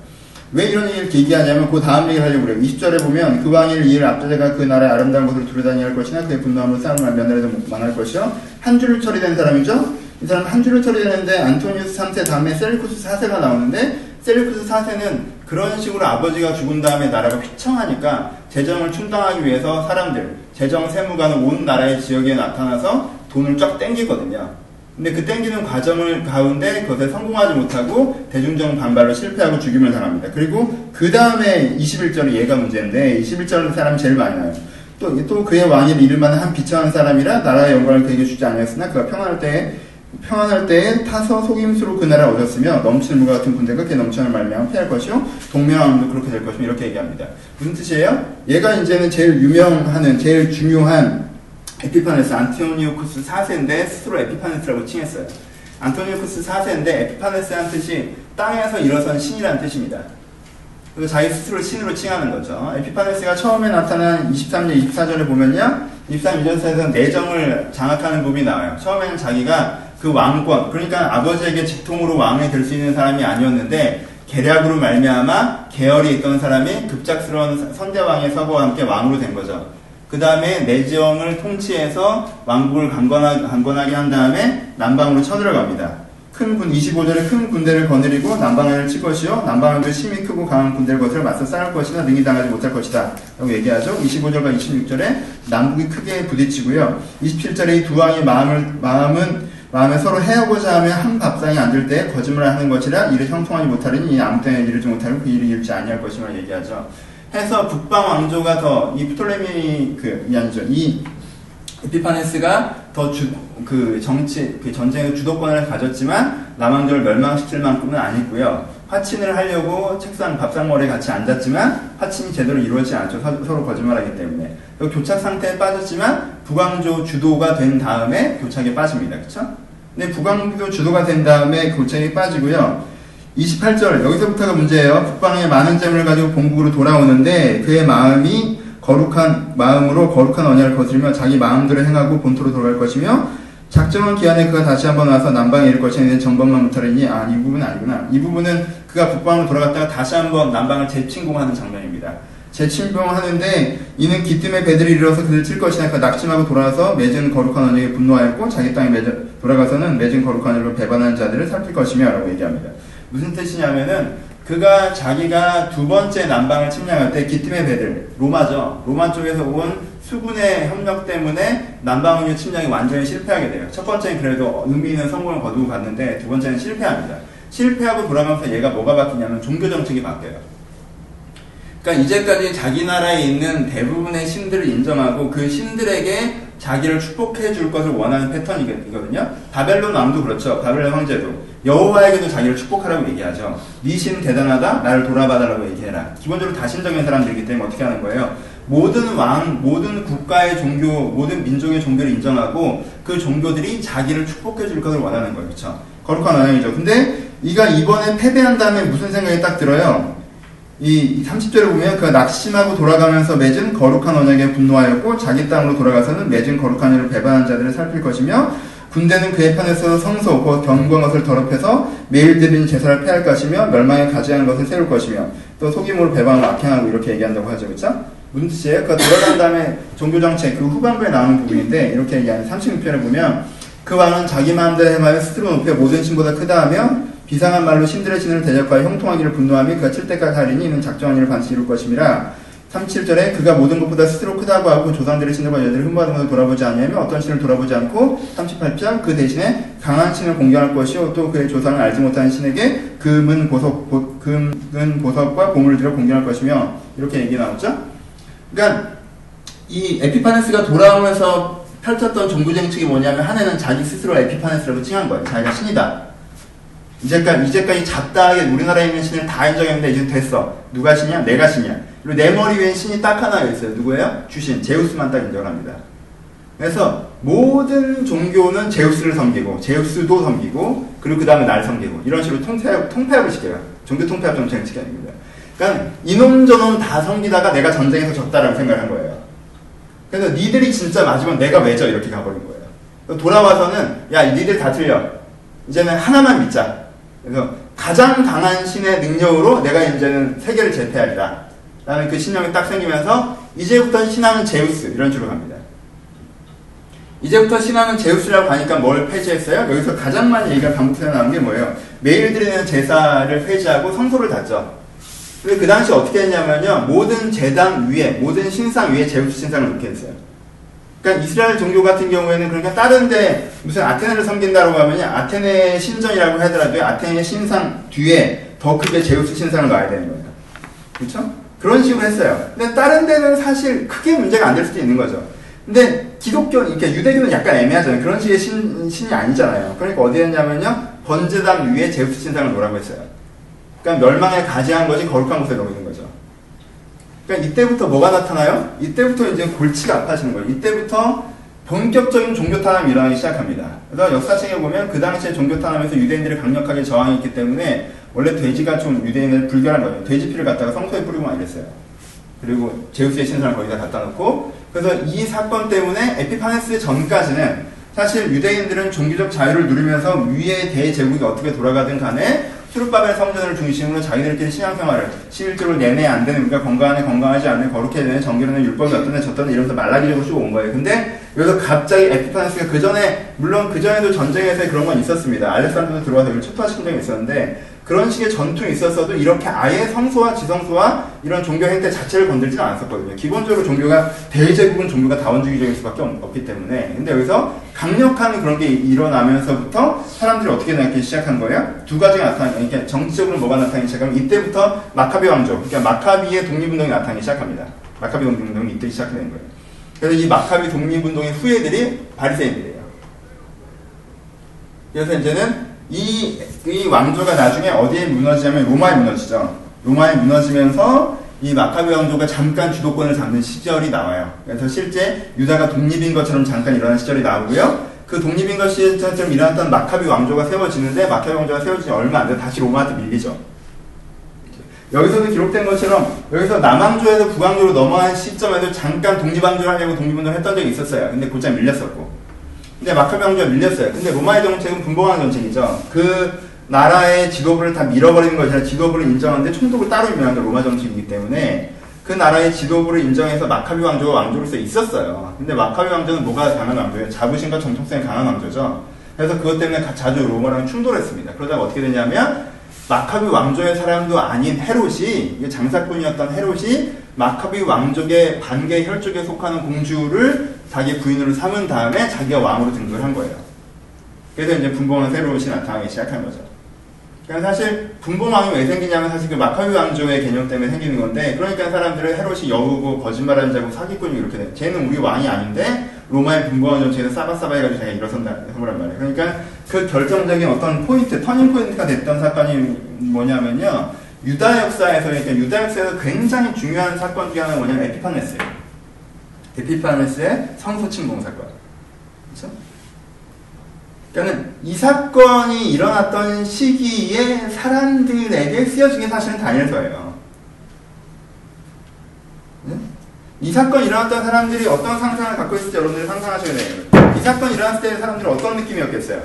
S1: 왜 이런 얘기를 얘기하냐면 그 다음 얘기를 하려고 그래요. 20절에 보면 그 왕일 이를 앞자제가 그 나라의 아름다운 곳을 두루다니게 할 것이나 그의 분노함으로 싸움을 면하려도 망할 것이요. 한 줄을 처리된 사람이죠. 이 사람 한 줄을 처리되는데 안토니우스 3세 다음에 셀리쿠스 4세가 나오는데 셀리쿠스 4세는 그런 식으로 아버지가 죽은 다음에 나라가 휘청하니까 재정을 충당하기 위해서 사람들 재정 세무가는 온 나라의 지역에 나타나서 돈을 쫙 땡기거든요. 근데 그 땡기는 과정을 가운데 그것에 성공하지 못하고 대중적 반발로 실패하고 죽임을 당합니다. 그리고 그 다음에 21절이 얘가 문제인데 21절 사람이 제일 많이 나요. 또, 또 그의 왕위를 이룰 만한 한 비천한 사람이라 나라의 영광을 그에게 주지 아니었으나 그가 평안할 때에 평안할 때에 타서 속임수로 그 나라를 얻었으며 넘치는 물과 같은 군대가 그 넘쳐는 말미암아 피할 것이요 동명함도 그렇게 될 것이며 이렇게 얘기합니다. 무슨 뜻이에요? 얘가 이제는 제일 유명하는 제일 중요한 에피파네스 안티오니오쿠스 4세인데 스스로 에피파네스라고 칭했어요. 안토니오쿠스 4세인데 에피파네스란 뜻이 땅에서 일어선 신이라는 뜻입니다. 그리고 자기 스스로 신으로 칭하는 거죠. 에피파네스가 처음에 나타난 23년 24절에 보면요. 23, 24절에서 내정을 장악하는 부분이 나와요. 처음에는 자기가 그 왕권, 그러니까 아버지에게 직통으로 왕이 될 수 있는 사람이 아니었는데 계략으로 말미암아 계열이 있던 사람이 급작스러운 선대왕의 서거와 함께 왕으로 된 거죠. 그 다음에 내지영을 통치해서 왕국을 강건하게, 강건하 게 한 다음에 남방으로 쳐들어갑니다. 큰 군, 25절에 큰 군대를 거느리고 남방을 칠 것이요. 남방도 힘이 크고 강한 군대를 거슬러 맞서 싸울 것이나 능히 당하지 못할 것이다. 라고 얘기하죠. 25절과 26절에 남북이 크게 부딪히고요. 27절에 이 두 왕의 마음을, 마음은 마음에 서로 해하고자 하며 한 밥상에 앉을 때 거짓말을 하는 것이라 이를 형통하지 못하리니 아무 때나 이르지 못하고 그 일을 잃지 아니할 것이라 얘기하죠. 해서 북방 왕조가 더 이 프톨레미 그 아니죠 이 에피파네스가 더그 정치 그 전쟁의 주도권을 가졌지만 남왕조를 멸망시킬 만큼은 아니고요. 화친을 하려고 책상 밥상머리에 같이 앉았지만 화친이 제대로 이루어지지 않죠. 서로 거짓말하기 때문에 교착 상태에 빠졌지만 북왕조 주도가 된 다음에 교착에 빠집니다. 그렇죠? 근데 북왕조 주도가 된 다음에 교착에 빠지고요. 28절 여기서부터가 문제예요. 북방에 많은 재물을 가지고 본국으로 돌아오는데 그의 마음이 거룩한 마음으로 거룩한 언약을 거스르며 자기 마음대로 행하고 본토로 돌아갈 것이며 작정한 기한에 그가 다시 한번 와서 남방에 이를 것이니 정방만 못하리니 아이 부분은 아니구나. 이 부분은 그가 북방으로 돌아갔다가 다시 한번 남방을 재침공하는 장면입니다. 재침공하는데 이는 기뜸의 배들이 일어서 그를 칠 것이나 그 낙심하고 돌아와서 맺은 거룩한 언약에 분노하였고 자기 땅에 맺어, 돌아가서는 맺은 거룩한 언약을 배반하는 자들을 살필 것이며 라고 얘기합니다. 무슨 뜻이냐면은 그가 자기가 두 번째 남방을 침략할 때 기팀의 배들 로마죠. 로마 쪽에서 온 수군의 협력 때문에 남방의 침략이 완전히 실패하게 돼요. 첫 번째는 그래도 의미 있는 성공을 거두고 갔는데 두 번째는 실패합니다. 실패하고 돌아가면서 얘가 뭐가 바뀌냐면 종교 정책이 바뀌어요. 그러니까 이제까지 자기 나라에 있는 대부분의 신들을 인정하고 그 신들에게 자기를 축복해 줄 것을 원하는 패턴이거든요. 바벨론 왕도 그렇죠. 바벨론 황제도. 여호와에게도 자기를 축복하라고 얘기하죠. 네 신 대단하다. 나를 돌아봐달라고 얘기해라. 기본적으로 다신적인 사람들이기 때문에 어떻게 하는 거예요? 모든 왕, 모든 국가의 종교, 모든 민족의 종교를 인정하고 그 종교들이 자기를 축복해 줄 것을 원하는 거예요. 그렇죠? 거룩한 언양이죠. 근데 이가 이번에 패배한 다음에 무슨 생각이 딱 들어요? 이 30절에 보면 그 낙심하고 돌아가면서 맺은 거룩한 언약에 분노하였고 자기 땅으로 돌아가서는 맺은 거룩한 일을 배반한 자들을 살필 것이며 군대는 그의 편에서 성소 곧 경건 것을 더럽혀서 매일 드리는 제사를 폐할 것이며 멸망에 가지하는 것을 세울 것이며 또 속임으로 배반을 악행하고 이렇게 얘기한다고 하죠. 그렇죠? 무슨 뜻이에요? 그 돌아간 다음에 종교정책 그 후반부에 나오는 부분인데 이렇게 얘기하는 36편을 보면 그 왕은 자기 마음대로 행하여 스스로 높여 모든 신보다 크다 하며 비상한 말로 신들의 신을 대적하여 형통하기를 분노하며 그가 칠 때까지 하리니 이는 작정한 일을 반드시 이룰 것임이라 37절에 그가 모든 것보다 스스로 크다고 하고 조상들의 신들과 여자들이 흠모하는 것을 돌아보지 않냐면 어떤 신을 돌아보지 않고 38절 그 대신에 강한 신을 공경할 것이요 또 그의 조상을 알지 못하는 신에게 금은 보석 보, 금은 보석과 보물을 들어 공경할 것이며 이렇게 얘기 나오죠. 그러니까 이 에피파네스가 돌아오면서 펼쳤던 종교 정책이 뭐냐면 하나는 자기 스스로 에피파네스라고 칭한 거예요. 자기가 신이다. 이제까지 이제까지 잡다하게 우리나라에 있는 신을 다 인정했는데 이제 됐어. 누가 신이야? 내가 신이야. 그리고 내 머리 위에 신이 딱 하나 있어요. 누구예요? 주신 제우스만 딱 인정을 합니다. 그래서 모든 종교는 제우스를 섬기고 제우스도 섬기고 그리고 그 다음에 날 섬기고 이런 식으로 통폐합, 통폐합을 시켜요. 종교 통폐합 정책을 시켜야 됩니다. 그러니까 이놈 저놈 다 섬기다가 내가 전쟁에서 졌다라고 생각한 거예요. 그래서 니들이 진짜 맞으면 내가 왜져 이렇게 가버린 거예요. 돌아와서는 야 니들 다 틀려. 이제는 하나만 믿자. 그래서 가장 강한 신의 능력으로 내가 이제는 세계를 제패하리라. 라는 그 신념이 딱 생기면서 이제부터 신앙은 제우스 이런 식으로 갑니다. 이제부터 신앙은 제우스라고 하니까 뭘 폐지했어요? 여기서 가장 많이 얘기가 반복해서 나오는 게 뭐예요? 매일 드리는 제사를 폐지하고 성소를 닫죠. 근데 그 당시 어떻게 했냐면요. 모든 제당 위에, 모든 신상 위에 제우스 신상을 놓게 했어요. 그러니까 이스라엘 종교 같은 경우에는 그러니까 다른데 무슨 아테네를 섬긴다고 하면 아테네 신전이라고 하더라도 아테네 신상 뒤에 더 크게 제우스 신상을 놔야 되는 거예요. 그렇죠? 그런 식으로 했어요. 근데 다른 데는 사실 크게 문제가 안 될 수도 있는 거죠. 근데 기독교, 이렇게 유대교는 약간 애매하잖아요. 그런 식의 신, 신이 아니잖아요. 그러니까 어디 했냐면요. 번제단 위에 제우스 신상을 놓으라고 했어요. 그러니까 멸망에 가지한 것이 거룩한 곳에 놓이는 거죠. 그러니까 이때부터 뭐가 나타나요? 이때부터 이제 골치가 아파지는 거예요. 이때부터 본격적인 종교 탄압이 일어나기 시작합니다. 그래서 역사책에 보면 그 당시에 종교 탄압에서 유대인들이 강력하게 저항했기 때문에 원래 돼지가 좀 유대인을 불결한 거예요. 돼지 피를 갖다가 성소에 뿌리고 막 이랬어요. 그리고 제우스의 신상을 거기다 갖다 놓고 그래서 이 사건 때문에 에피파네스 전까지는 사실 유대인들은 종교적 자유를 누리면서 위의 대제국이 어떻게 돌아가든 간에 수르바벨 성전을 중심으로 자기들끼리 신앙생활을 11조를 내내 안 되는 우리가 건강하네 건강하지 않네 거룩해야 되네 정결하네 율법이 어떤데 저떤데 이러면서 말라기적으로 쭉 온 거예요. 근데 여기서 갑자기 에피파네스가 그 전에 물론 그 전에도 전쟁에서 그런 건 있었습니다. 알렉산더도 들어와서 이걸 초토화시킨 적이 있었는데 그런 식의 전통이 있었어도 이렇게 아예 성소와 지성소와 이런 종교 행태 자체를 건들지는 않았었거든요. 기본적으로 종교가 대제국은 종교가 다원주의적일 수밖에 없 기 때문에 근데 여기서 강력한 그런 게 일어나면서부터 사람들이 어떻게 생각하기 시작한 거예요? 두 가지가 나타나기 그러니까 정치적으로 뭐가 나타나기 시작하면 이때부터 마카비 왕조 그러니까 마카비의 독립운동이 나타나기 시작합니다. 마카비 독립운동이 이때 시작된 거예요. 그래서 이 마카비 독립운동의 후예들이 바리새인들이에요. 그래서 이제는 이, 이 왕조가 나중에 어디에 무너지냐면 로마에 무너지죠. 로마에 무너지면서 이 마카비 왕조가 잠깐 주도권을 잡는 시절이 나와요. 그래서 실제 유다가 독립인 것처럼 잠깐 일어나는 시절이 나오고요. 그 독립인 것처럼 일어났던 마카비 왕조가 세워지는데 마카비 왕조가 세워지지 얼마 안 돼 다시 로마한테 밀리죠. 여기서도 기록된 것처럼 여기서 남왕조에서 북왕조로 넘어간 시점에도 잠깐 독립왕조를 하려고 독립운동을 했던 적이 있었어요. 근데 곧장 밀렸었고. 근데 마카비 왕조가 밀렸어요. 근데 로마의 정책은 분봉한 정책이죠. 그 나라의 지도부를 다 밀어버리는 것이 아니라 지도부를 인정하는데 총독을 따로 임명하는 로마 정책이기 때문에 그 나라의 지도부를 인정해서 마카비 왕조가 왕조로서 있었어요. 근데 마카비 왕조는 뭐가 강한 왕조예요? 자부심과 정통성이 강한 왕조죠. 그래서 그것 때문에 자주 로마랑 충돌했습니다. 그러다가 어떻게 되냐면 마카비 왕조의 사람도 아닌 헤롯이 장사꾼이었던 헤롯이 마카비 왕족의 반개 혈족에 속하는 공주를 자기 부인으로 삼은 다음에 자기가 왕으로 등극을 한 거예요. 그래서 이제 분봉왕 헤롯이 나타나기 시작한 거죠. 그러니까 사실 분봉왕이 왜 생기냐면 사실 그 마카비 왕조의 개념 때문에 생기는 건데 그러니까 사람들은 헤롯이 여우고 거짓말하는 자고 사기꾼이 이렇게 돼. 쟤는 우리 왕이 아닌데 로마의 분봉왕 정책에서 싸바싸바 해가지고 자기가 일어선다 해보란 말이에요. 그러니까 그 결정적인 어떤 포인트, 터닝 포인트가 됐던 사건이 뭐냐면요. 유다 역사에서 그러니까 유다 역사에서 굉장히 중요한 사건 중에 하나가 뭐냐면 에피파네스예요. 에피파네스의 성소 침공 사건. 그렇죠? 그러니까 이 사건이 일어났던 시기에 사람들에게 쓰여진 게 사실은 다니엘서예요. 네? 이 사건이 일어났던 사람들이 어떤 상상을 갖고 있을지 여러분들이 상상하셔야 돼요. 이 사건이 일어났을 때 사람들은 어떤 느낌이었겠어요?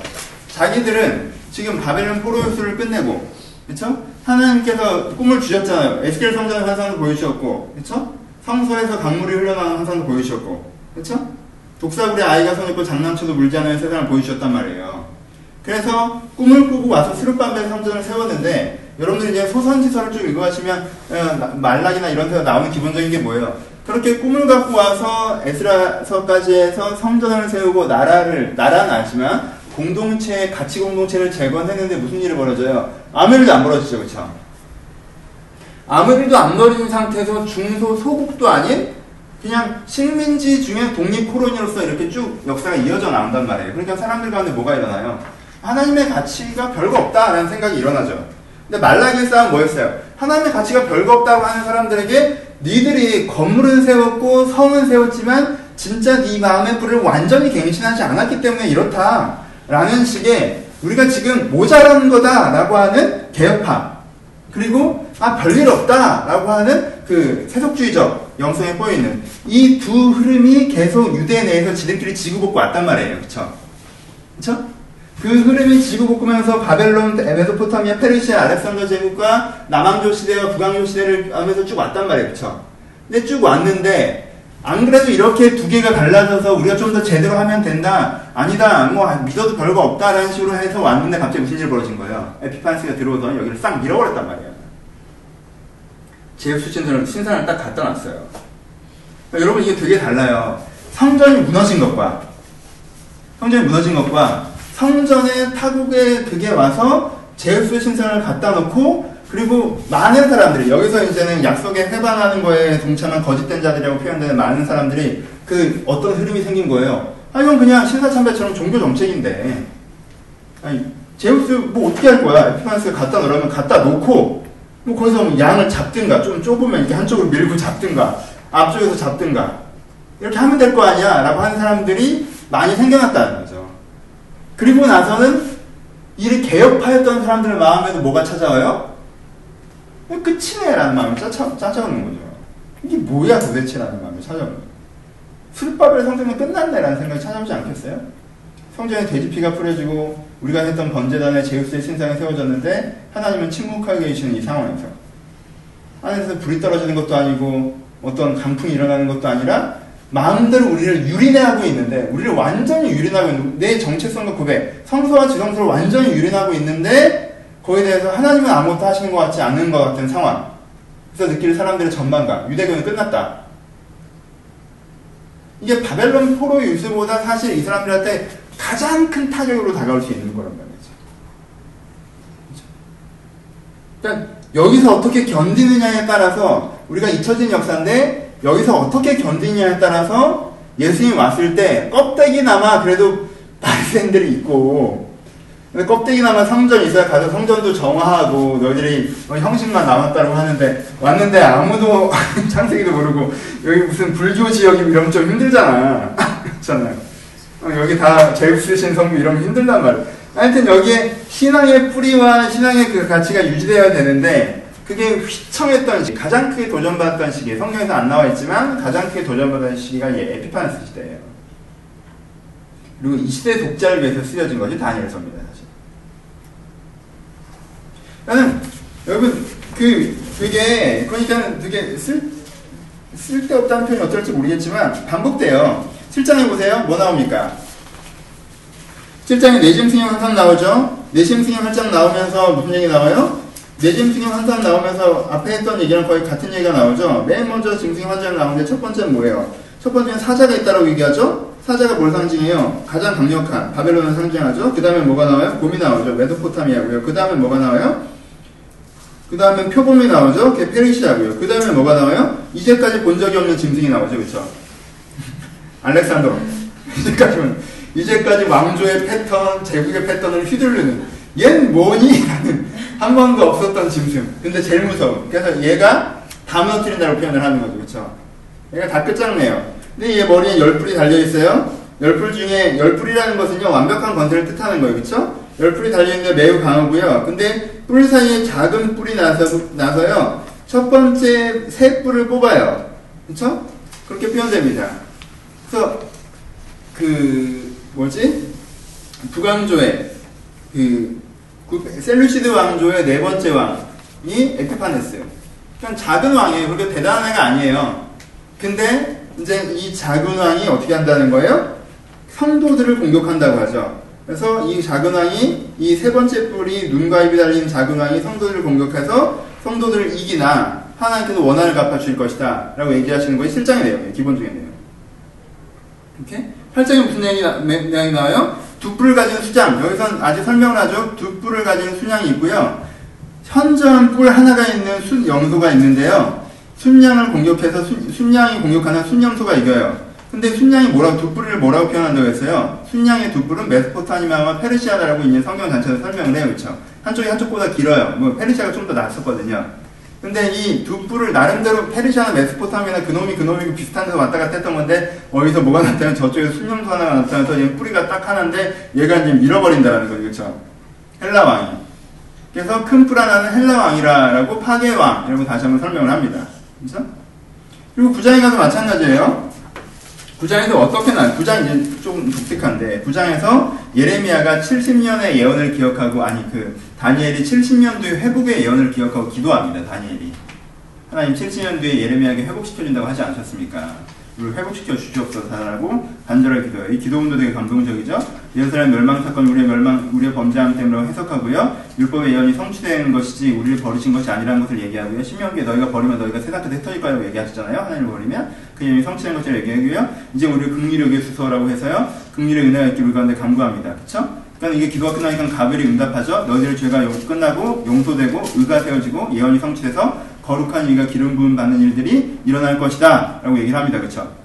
S1: 자기들은 지금 바벨론 포로수를 끝내고, 그쵸? 하나님께서 꿈을 주셨잖아요. 에스겔 성전의 환상을 보여주셨고, 그쵸? 성소에서 강물이 흘러나오는 환상도 보여주셨고, 그렇죠? 독사구리 아이가 손 있고 장난쳐도 물지 않는 세상을 보여주셨단 말이에요. 그래서 꿈을 꾸고 와서 스룹밤벨 성전을 세웠는데 여러분들이 이제 소선지서를 쭉 읽어가시면 어, 말락이나 이런 데서 나오는 기본적인 게 뭐예요? 그렇게 꿈을 갖고 와서 에스라서까지 해서 성전을 세우고 나라를 나라는 아지만 공동체 가치 공동체를 재건했는데 무슨 일이 벌어져요? 아무 일도 안 벌어지죠, 그렇죠? 아무 일도 안 벌어진 상태에서 중소 소국도 아닌 그냥 식민지 중에 독립 코로니로서 이렇게 쭉 역사가 이어져 나온단 말이에요. 그러니까 사람들 가운데 뭐가 일어나요? 하나님의 가치가 별거 없다라는 생각이 일어나죠. 근데 말라기의 싸움 뭐였어요? 하나님의 가치가 별거 없다고 하는 사람들에게 니들이 건물은 세웠고 성은 세웠지만 진짜 네 마음의 뿔을 완전히 갱신하지 않았기 때문에 이렇다라는 식의 우리가 지금 모자란 거다라고 하는 개혁파 그리고 아 별일 없다라고 하는 그 세속주의적 영성에 꼬여 있는 이 두 흐름이 계속 유대 내에서 지들끼리 지구볶고 왔단 말이에요, 그렇죠? 그렇죠? 그 흐름이 지구볶으면서 바벨론, 메소포타미아, 페르시아, 알렉산더 제국과 남왕조 시대와 북왕조 시대를 하면서 쭉 왔단 말이에요. 그쵸? 근데 쭉 왔는데, 안 그래도 이렇게 두 개가 갈라져서 우리가 좀 더 제대로 하면 된다? 아니다. 뭐, 믿어도 별거 없다라는 식으로 해서 왔는데 갑자기 무슨 일이 벌어진 거예요? 에피판스가 들어오더니 여기를 싹 밀어버렸단 말이에요. 제우스 신선을, 신선을 딱 갖다 놨어요. 그러니까 여러분 이게 되게 달라요. 성전이 무너진 것과, 성전이 무너진 것과 성전의 타국에 그게 와서 제우스 신상을 갖다 놓고 그리고 많은 사람들이 여기서 이제는 약속에 해방하는 거에 동참한 거짓된 자들이라고 표현되는 많은 사람들이 그 어떤 흐름이 생긴 거예요. 아 이건 그냥 신사참배처럼 종교 정책인데 아니 제우스 뭐 어떻게 할 거야? 에피판스가 갖다 놓으면 갖다 놓고 뭐 거기서 뭐 양을 잡든가 좀 좁으면 이렇게 한쪽으로 밀고 잡든가 앞쪽에서 잡든가 이렇게 하면 될 거 아니야? 라고 하는 사람들이 많이 생겨났다는 거죠. 그리고 나서는 이를 개혁하였던 사람들 마음에도 뭐가 찾아와요? 끝이네 라는 마음이 짜쳐, 짜져오는 거죠. 이게 뭐야 도대체라는 마음이 찾아오는 거죠. 술밥을 성전면 끝났네 라는 생각이 찾아오지 않겠어요? 성전에 돼지피가 뿌려지고 우리가 했던 번제단에 제우스의 신상이 세워졌는데 하나님은 침묵하게 계시는 이 상황에서 하늘에서 불이 떨어지는 것도 아니고 어떤 강풍이 일어나는 것도 아니라 마음대로 우리를 유린하고 있는데 우리를 완전히 유린하고 있는 내 정체성과 고백 성소와 지성소를 완전히 유린하고 있는데 거기에 대해서 하나님은 아무것도 하시는 것 같지 않은 것 같은 상황. 그래서 느낄 사람들의 전망감. 유대교는 끝났다. 이게 바벨론 포로 유수보다 사실 이 사람들한테 가장 큰 타격으로 다가올 수 있는 거란 말이죠. 그러니까 여기서 어떻게 견디느냐에 따라서 우리가 잊혀진 역사인데 여기서 어떻게 견디냐에 따라서 예수님 왔을 때 껍데기나마 그래도 [laughs] 바리새인들이 있고 근데 껍데기나마 성전이 있어야 가서 성전도 정화하고 너희들이 뭐 형식만 남았다고 하는데 왔는데 아무도 [laughs] 창세기도 모르고 여기 무슨 불교 지역이 이러면 좀 힘들잖아. [laughs] 그렇잖아요. 어, 여기 다 제우스신 성부 이러면 힘들단 말이야. 하여튼 여기에 신앙의 뿌리와 신앙의 그 가치가 유지되어야 되는데 그게 휘청했던 시기, 가장 크게 도전받았던 시기, 성경에서 안 나와 있지만 가장 크게 도전받았던 시기가 이 에피파네스 시대예요. 그리고 이 시대 독자를 위해서 쓰여진 것이 다니엘서입니다, 여러분 그 되게 그러니까 되게 쓸 쓸데없다는 표현이 어떨지 모르겠지만 반복돼요. 7장에 보세요. 뭐 나옵니까? 7장에 내심 승용 한상 나오죠. 내심 승용 한장 나오면서 무슨 얘기 나와요? 뇌짐승형 환상 나오면서 앞에 했던 얘기랑 거의 같은 얘기가 나오죠. 맨 먼저 짐승 환장 게첫 번째는 뭐예요? 첫 번째는 사자가 있다고 얘기하죠. 사자가 뭘 상징해요? 가장 강력한 바벨론을 상징하죠. 그 다음에 뭐가 나와요? 곰이 나오죠. 메소포타미아고요. 그 다음에 뭐가 나와요? 그 다음에 표범이 나오죠. 그게 페르시아고요. 그 다음에 뭐가 나와요? 이제까지 본 적이 없는 짐승이 나오죠. 그쵸? [laughs] 알렉산더. [laughs] 이제까지, 이제까지 왕조의 패턴, 제국의 패턴을 휘두르는 얜 뭐니? 라는 [laughs] 한 번도 없었던 짐승. 근데 제일 무서워. 그래서 얘가 다 무너뜨린다고 표현을 하는 거죠. 그쵸? 얘가 다 끝장내요. 근데 얘 머리에 열 뿔이 달려있어요. 열뿔 중에, 열 뿔이라는 것은요, 완벽한 건설을 뜻하는 거예요. 그쵸? 열 뿔이 달려있는데 매우 강하고요. 근데 뿔 사이에 작은 뿔이 나서, 나서요, 첫 번째 새 뿔을 뽑아요. 그쵸? 그렇게 표현됩니다. 그래서, 그, 뭐지? 북왕조의 그 셀루시드 왕조의 네 번째 왕이 에피파네스. 그냥 작은 왕이에요. 그렇게 대단한 애가 아니에요. 근데 이제 이 작은 왕이 어떻게 한다는 거예요? 성도들을 공격한다고 하죠. 그래서 이 작은 왕이 이 세 번째 뿔이 눈과 입이 달린 작은 왕이 성도들을 공격해서 성도들을 이기나 하나님께서 원한을 갚아주실 것이다 라고 얘기하시는 것이 실장의 내용이에요. 기본적인 내용. 이렇게? 8장에 무슨 내용이, 나, 내용이 나와요? 두 뿔을 가진 수장. 여기선 아직 설명을 하죠. 두 뿔을 가진 순양이 있고요. 현저한 뿔 하나가 있는 순 염소가 있는데요. 순양을 공격해서 순, 순양이 공격하는 순염소가 이겨요. 근데 순양이 뭐라고 두 뿔을 뭐라고 표현한다고 했어요? 순양의 두 뿔은 메소포타미아와 페르시아라고 있는 성경 단체에서 설명을 해요, 그렇죠? 한쪽이 한쪽보다 길어요. 뭐 페르시아가 좀 더 낫었거든요. 근데 이 두 뿔을 나름대로 페르시아나 메소포타미아나 그놈이 그놈이 비슷한 데서 왔다 갔다 했던 건데 어디서 뭐가 나타나면 저쪽에 순염소 하나가 나타나서 얘 뿌리가 딱 하나인데 얘가 이제 밀어버린다는 거죠, 그렇죠? 헬라 왕이. 그래서 큰 뿔 하나는 헬라 왕이라고 파괴 왕 이라고 다시 한번 설명을 합니다. 그렇죠? 그리고 구장에 가도 마찬가지예요. 구장에서 어떻게 나, 구장 이제 좀 독특한데, 구장에서 예레미야가 70년의 예언을 기억하고, 아니, 그, 다니엘이 70년도의 회복의 예언을 기억하고 기도합니다, 다니엘이. 하나님 70년 뒤에 예레미야에게 회복시켜 준다고 하지 않으셨습니까? 우리를 회복시켜 주시옵소서라고 간절하게 기도해요. 이 기도문도 되게 감동적이죠? 예루살렘 멸망 사건 우리의 멸망, 우리의 범죄함 때문에 해석하고요. 율법의 예언이 성취된 것이지 우리를 버리신 것이 아니라는 것을 얘기하고요. 신명기에 너희가 버리면 너희가 세상까지 흩어질 거라고 얘기하셨잖아요. 하나님을 버리면 그 예언이 성취된 것을 얘기하고요. 이제 우리를 극리력에 수소라고 해서요. 극리의 은혜가 있기 우리 가운데 간구합니다. 그쵸? 그러니까 이게 기도가 끝나니까 가벨이 응답하죠. 너희들 죄가 끝나고 용서되고 의가 세워지고 예언이 성취돼서 거룩한 이가 기름 부음 받는 일들이 일어날 것이다. 라고 얘기를 합니다. 그쵸?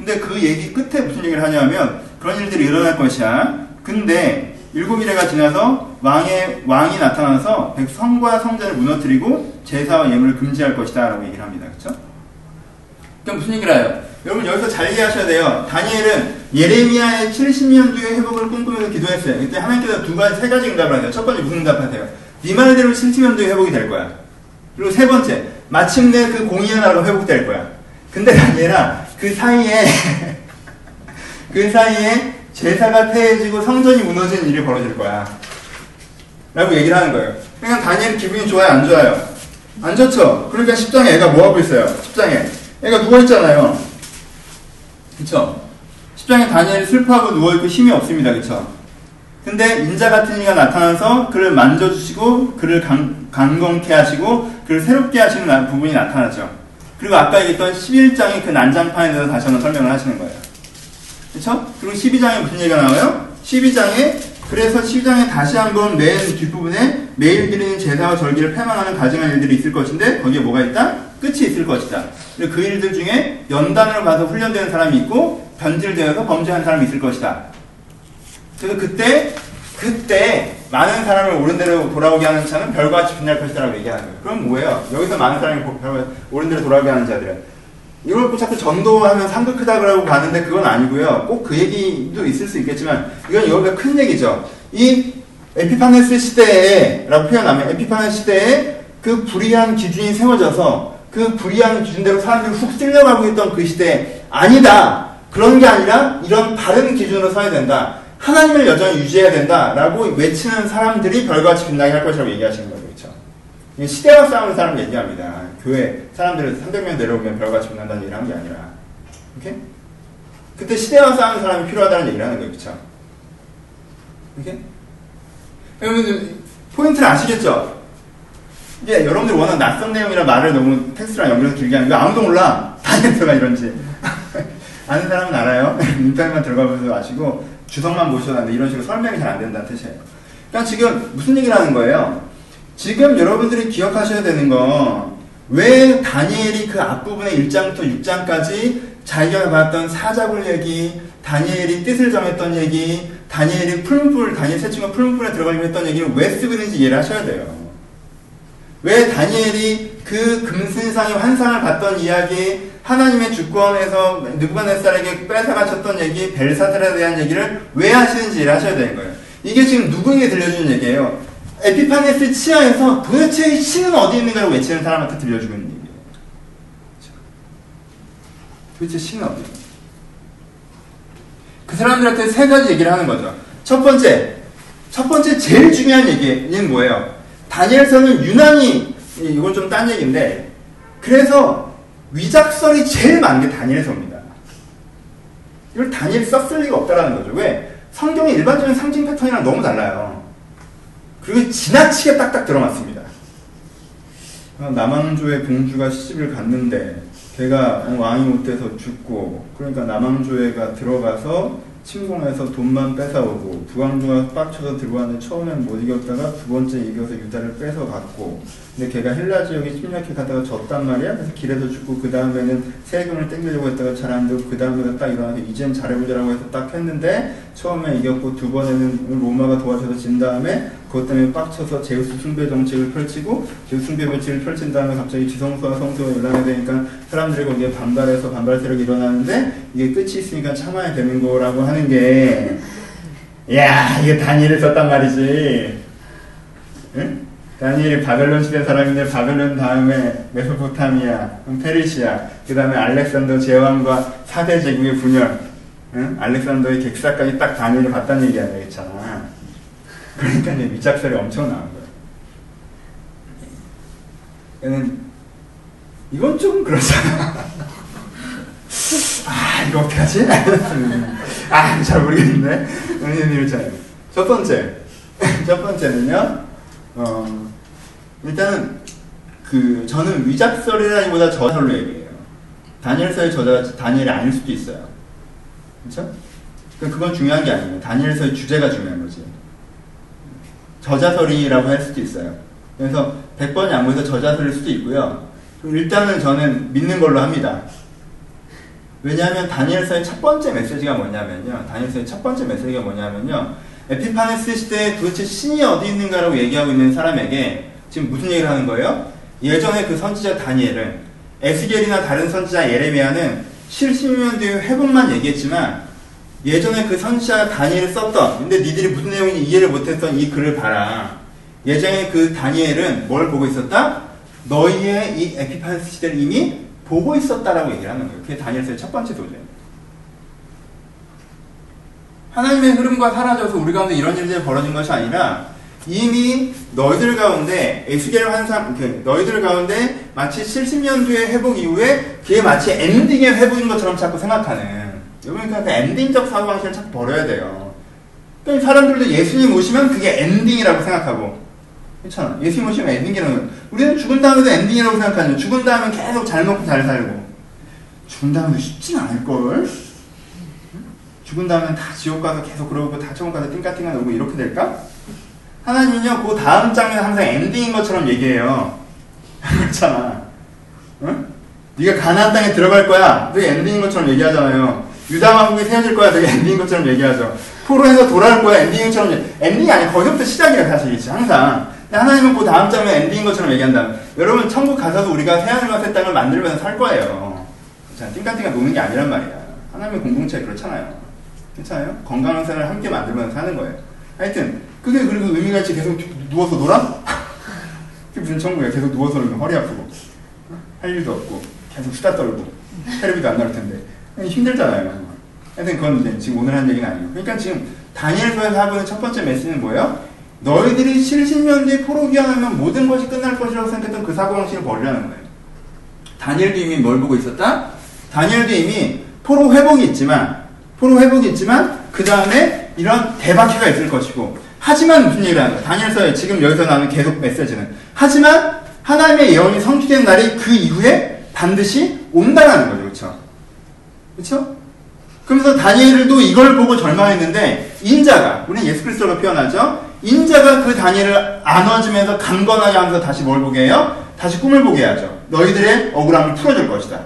S1: 근데 그 얘기 끝에 무슨 얘기를 하냐면 그런 일들이 일어날 것이야. 근데 일곱 미래가 지나서 왕의 왕이 나타나서 백성과 성전을 무너뜨리고 제사와 예물을 금지할 것이다 라고 얘기를 합니다. 그쵸? 그럼 무슨 얘기를 해요? 여러분 여기서 잘 이해하셔야 돼요. 다니엘은 예레미야의 70년 뒤의 회복을 꿈꾸면서 기도했어요. 그때 하나님께서 두 가지, 세 가지 응답을 하세요. 첫 번째 무슨 응답하세요? 네 말대로 70년 뒤에 회복이 될 거야. 그리고 세 번째, 마침내 그 공의의 나라로 회복될 거야. 근데 아니라 그 사이에 [laughs] 그 사이에 제사가 폐해지고 성전이 무너지는 일이 벌어질 거야. 라고 얘기를 하는 거예요. 그러니까 다니엘 기분이 좋아요, 안 좋아요? 안 좋죠? 그러니까 10장에 애가 뭐하고 있어요? 10장에. 애가 누워있잖아요. 그쵸? 10장에 다니엘이 슬퍼하고 누워있고 힘이 없습니다. 그쵸? 근데 인자 같은 이가 나타나서 그를 만져주시고 그를 강, 강건케 하시고 그를 새롭게 하시는 부분이 나타나죠. 그리고 아까 얘기했던 11장의 그 난장판에 대해서 다시 한번 설명을 하시는 거예요. 그렇죠? 그리고 12장에 무슨 얘기가 나와요? 12장에 그래서 12장에 다시 한번 맨 뒷부분에 매일 드리는 제사와 절기를 패망하는 가증한 일들이 있을 것인데 거기에 뭐가 있다? 끝이 있을 것이다. 그리고 그 일들 중에 연단으로 가서 훈련되는 사람이 있고 변질되어서 범죄한 사람이 있을 것이다. 그래서 그때 그때 많은 사람을 옳은 대로 돌아오게 하는 자는 별과 같이 빛날 것이다라고 얘기하는 거예요. 그럼 뭐예요? 여기서 많은 사람이 옳은 대로 돌아오게 하는 자들은 이걸 자꾸 전도하면 상도 크다 그러고 가는데 그건 아니고요. 꼭 그 얘기도 있을 수 있겠지만 이건 여기가 큰 얘기죠. 이 에피파네스 시대에라고 표현하면 에피파네스 시대에 그 불의한 기준이 세워져서 그 불의한 기준대로 사람들이 훅 쓸려가고 있던 그 시대에 아니다. 그런 게 아니라 이런 바른 기준으로 서야 된다. 하나님을 여전히 유지해야 된다라고 외치는 사람들이 별같이 빛나게 할 것이라고 얘기하시는 거죠. 그렇죠? 시대와 싸우는 사람 얘기합니다. 교회 사람들을 300명 내려오면 별같이 빛난다는 얘기를 하는 게 아니라 오케이? 그때 시대와 싸우는 사람이 필요하다는 얘기를 하는 거예요. 그렇죠? 여러분 포인트를 아시겠죠? 이제 여러분들 워낙 낯선 내용이라 말을 너무 텍스트랑 연결해서 길게 하는 거 아무도 몰라. 다이어트가 이런지. [laughs] 아는 사람은 알아요. [laughs] 인터넷만 들어가면서 아시고 주석만 보셔도 이런 식으로 설명이 잘 안 된다는 뜻이에요. 그러니까 지금 무슨 얘기를 하는 거예요? 지금 여러분들이 기억하셔야 되는 건 왜 다니엘이 그 앞부분의 1장부터 6장까지 자기가 봤던 사자굴 얘기, 다니엘이 뜻을 정했던 얘기, 다니엘이 푸른불, 다니엘 세 친구가 푸른불에 들어가려고 했던 얘기를 왜 쓰고 있는지 이해를 하셔야 돼요. 왜 다니엘이 그 금신상의 환상을 봤던 이야기, 하나님의 주권에서 느부갓네살에게 뺏어가셨던 얘기, 벨사들에 대한 얘기를 왜 하시는지 를 하셔야 되는 거예요. 이게 지금 누구에게 들려주는 얘기예요? 에피파네스 치하에서 도대체 신은 어디 있는가를 외치는 사람한테 들려주고 있는 얘기예요. 도대체 신은 어디 있는가? 그 사람들한테 세 가지 얘기를 하는 거죠. 첫 번째, 첫 번째 제일 중요한 얘기는 뭐예요? 다니엘서는 유난히 이건 좀 딴 얘기인데 그래서 위작설이 제일 많은 게 다니엘서입니다. 이걸 다니엘이 썼을 리가 없다라는 거죠. 왜? 성경의 일반적인 상징 패턴이랑 너무 달라요. 그리고 지나치게 딱딱 들어맞습니다. 남왕조의 공주가 시집을 갔는데 걔가 왕이 못돼서 죽고 그러니까 남왕조회가 들어가서 침공해서 돈만 뺏어오고 부왕조가 빡쳐서 들어왔는데 처음엔 못 이겼다가 두 번째 이겨서 유다를 뺏어갔고 근데 걔가 헬라 지역에 침략해 가다가 졌단 말이야. 그래서 길에서 죽고 그 다음에는 세금을 땡기려고 했다가 잘 안 되고 그 다음에 딱 일어나서 이젠 잘해보자라고 해서 딱 했는데 처음에 이겼고 두 번에는 로마가 도와줘서 진 다음에 그것 때문에 빡쳐서 제우스 숭배 정책을 펼치고 제우스 숭배 정책을 펼친 다음에 갑자기 지성소와 성소가 연락이 되니까 사람들이 거기에 반발해서 반발 세력이 일어나는데 이게 끝이 있으니까 참아야 되는 거라고 하는 게 야, 이게 다니엘을 썼단 말이지. 응? 다니엘이 바벨론 시대 사람인데 바벨론 다음에 메소포타미아, 페르시아, 그 다음에 알렉산더 제왕과 4대 제국의 분열, 응? 알렉산더의 객사까지 딱 다니엘을 봤다는 얘기 아니야, 그렇잖아. 그러니까 이제 밑작설이 엄청 나온 거예요. 얘는 이건 좀 그렇잖아. 아 이거 어떡하지? 아 잘 모르겠는데 은혜님을 잘. 첫 번째 첫 번째는요. 어 일단은 그 저는 위작설이라기보다 저설로 얘기해요. 다니엘서의 저자가 다니엘이 아닐 수도 있어요. 그렇죠? 그건 중요한 게 아니에요. 다니엘서의 주제가 중요한 거지. 저자설이라고 할 수도 있어요. 그래서 100번 양보해서 저자설일 수도 있고요. 일단은 저는 믿는 걸로 합니다. 왜냐하면 다니엘서의 첫 번째 메시지가 뭐냐면요. 다니엘서의 첫 번째 메시지가 뭐냐면요. 에피파네스 시대에 도대체 신이 어디 있는가라고 얘기하고 있는 사람에게 지금 무슨 얘기를 하는 거예요? 예전에 그 선지자 다니엘은 에스겔이나 다른 선지자 예레미야는 70년 뒤에 회복만 얘기했지만 예전에 그 선지자 다니엘을 썼던 근데 니들이 무슨 내용인지 이해를 못했던 이 글을 봐라. 예전에 그 다니엘은 뭘 보고 있었다? 너희의 이 에피파네스 시대를 이미 보고 있었다라고 얘기를 하는 거예요. 그게 다니엘서의 첫 번째 도전. 하나님의 흐름과 사라져서 우리 가운데 이런 일들이 벌어진 것이 아니라 이미 너희들 가운데 에스겔 환상, 그 너희들 가운데 마치 70년 뒤의 회복 이후에 그게 마치 엔딩의 회복인 것처럼 자꾸 생각하는. 여러분 그 엔딩적 사고방식을 자꾸 버려야 돼요. 그러니까 사람들도 예수님 오시면 그게 엔딩이라고 생각하고 그렇잖아. 예수님 오시면 엔딩이라는. 우리는 죽은 다음에도 엔딩이라고 생각하는 죽은 다음에 계속 잘 먹고 잘 살고 죽은 다음에도 쉽진 않을걸? 죽은 다음에 다 지옥 가서 계속 그러고 다 천국 가서 띵까띵까 놀고 이렇게 될까? 하나님은요, 그 다음 장면 항상 엔딩인 것처럼 얘기해요. [laughs] 그렇잖아. 응? 네가 가나안 땅에 들어갈 거야. 그게 엔딩인 것처럼 얘기하잖아요. 유다 왕국이 세워질 거야. 되게 엔딩인 것처럼 얘기하죠. 포로에서 돌아올 거야. 엔딩인 것처럼 엔딩이 아니 거기부터 시작이야 사실이지 항상. 하나님은 그 다음 장면 엔딩인 것처럼 얘기한다. 여러분 천국 가서도 우리가 새하늘과 새 땅을 만들면서 살 거예요. 자, 띵까띵까 노는 게 아니란 말이야. 하나님의 공동체 그렇잖아요. 괜찮아요? 건강한 생활을 함께 만들면서 사는 거예요. 하여튼 그게 그리고 의미가 있지 계속 누워서 놀아? [laughs] 그게 무슨 천국이야. 계속 누워서 놀면 허리 아프고 할 일도 없고 계속 수다 떨고 테레비도 안 나올 텐데 힘들잖아요. 하여튼 그건 이제 지금 오늘 한 얘기는 아니고 그러니까 지금 다니엘서에서 하고 있는 첫 번째 메시지는 뭐예요? 너희들이 70년 뒤에 포로 귀환하면 모든 것이 끝날 것이라고 생각했던 그 사고방식을 버리라는 거예요. 다니엘도 이미 뭘 보고 있었다? 다니엘도 이미 포로 회복이 있지만 포로 회복이 있지만 그 다음에 이런 대박해가 있을 것이고 하지만 무슨 얘기를 하는 거야? 다니엘서에 지금 여기서 나오는 계속 메시지는 하지만 하나님의 예언이 성취된 날이 그 이후에 반드시 온다라는 거죠. 그렇죠? 그렇죠? 그러면서 다니엘도 이걸 보고 절망했는데 인자가 우리는 예수 그리스도로 표현하죠. 인자가 그 다니엘을 안아주면서 강건하게 하면서 다시 뭘 보게 해요? 다시 꿈을 보게 하죠. 너희들의 억울함을 풀어줄 것이다.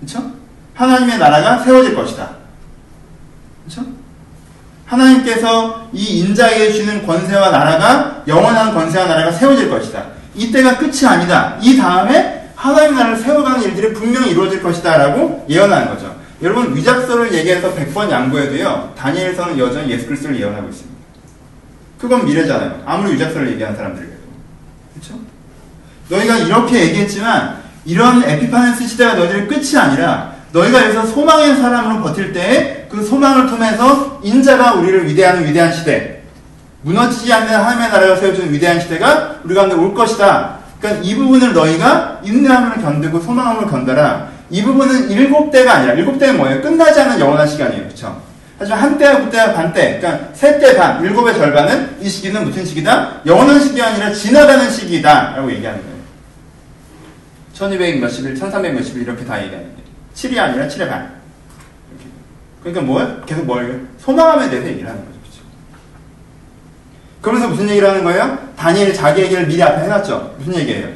S1: 그렇죠? 하나님의 나라가 세워질 것이다. 그렇죠? 하나님께서 이 인자에게 주는 권세와 나라가 영원한 권세와 나라가 세워질 것이다. 이때가 끝이 아니다. 이 다음에 하나님 나라를 세워가는 일들이 분명히 이루어질 것이다. 라고 예언하는 거죠. 여러분 위작설을 얘기해서 100번 양보해도요. 다니엘서는 여전히 예수 그리스도를 예언하고 있습니다. 그건 미래잖아요. 아무리 위작설을 얘기하는 사람들에게도. 그렇죠? 너희가 이렇게 얘기했지만 이런 에피파네스 시대가 너희들의 끝이 아니라 너희가 여기서 소망의 사람으로 버틸 때그 소망을 통해서 인자가 우리를 위대한 위대한 시대 무너지지 않는 하나님의 나라가 세워주는 위대한 시대가 우리 가운데 올 것이다 그러니까 이 부분을 너희가 인내함을 견디고 소망함을 견뎌라. 이 부분은 일곱 대가 아니라 일곱 대는 뭐예요? 끝나지 않은 영원한 시간이에요. 그렇죠? 하지만 한때와 그때와 반때, 그러니까 세 때 반, 일곱의 절반은 이 시기는 무슨 시기다? 영원한 시기가 아니라 지나가는 시기다. 라고 얘기하는 거예요. 1200 몇십일, 1300 몇십일 이렇게 다 얘기하는 거예요. 7이 아니라 7의 반. 이렇게. 그러니까 뭘? 계속 뭘? 소망함에 대해서 얘기를 하는 거죠. 그렇죠? 그러면서 무슨 얘기를 하는 거예요? 다니엘이 자기 얘기를 미리 앞에 해놨죠. 무슨 얘기예요?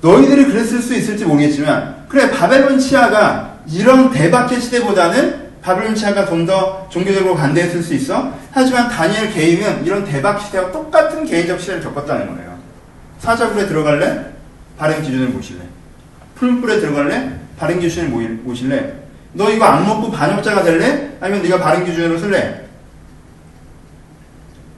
S1: 너희들이 그랬을 수 있을지 모르겠지만, 그래, 바벨론 치아가 이런 대박의 시대보다는 바벨론 치아가 좀 더 종교적으로 간대했을 수 있어. 하지만 다니엘 개인은 이런 대박 시대와 똑같은 개인적 시대를 겪었다는 거예요. 사자굴에 들어갈래? 바른 기준을 모실래? 푸른 뿔에 들어갈래? 바른 기준을 모실래? 너 이거 안 먹고 반역자가 될래? 아니면 네가 바른 기준으로 쓸래?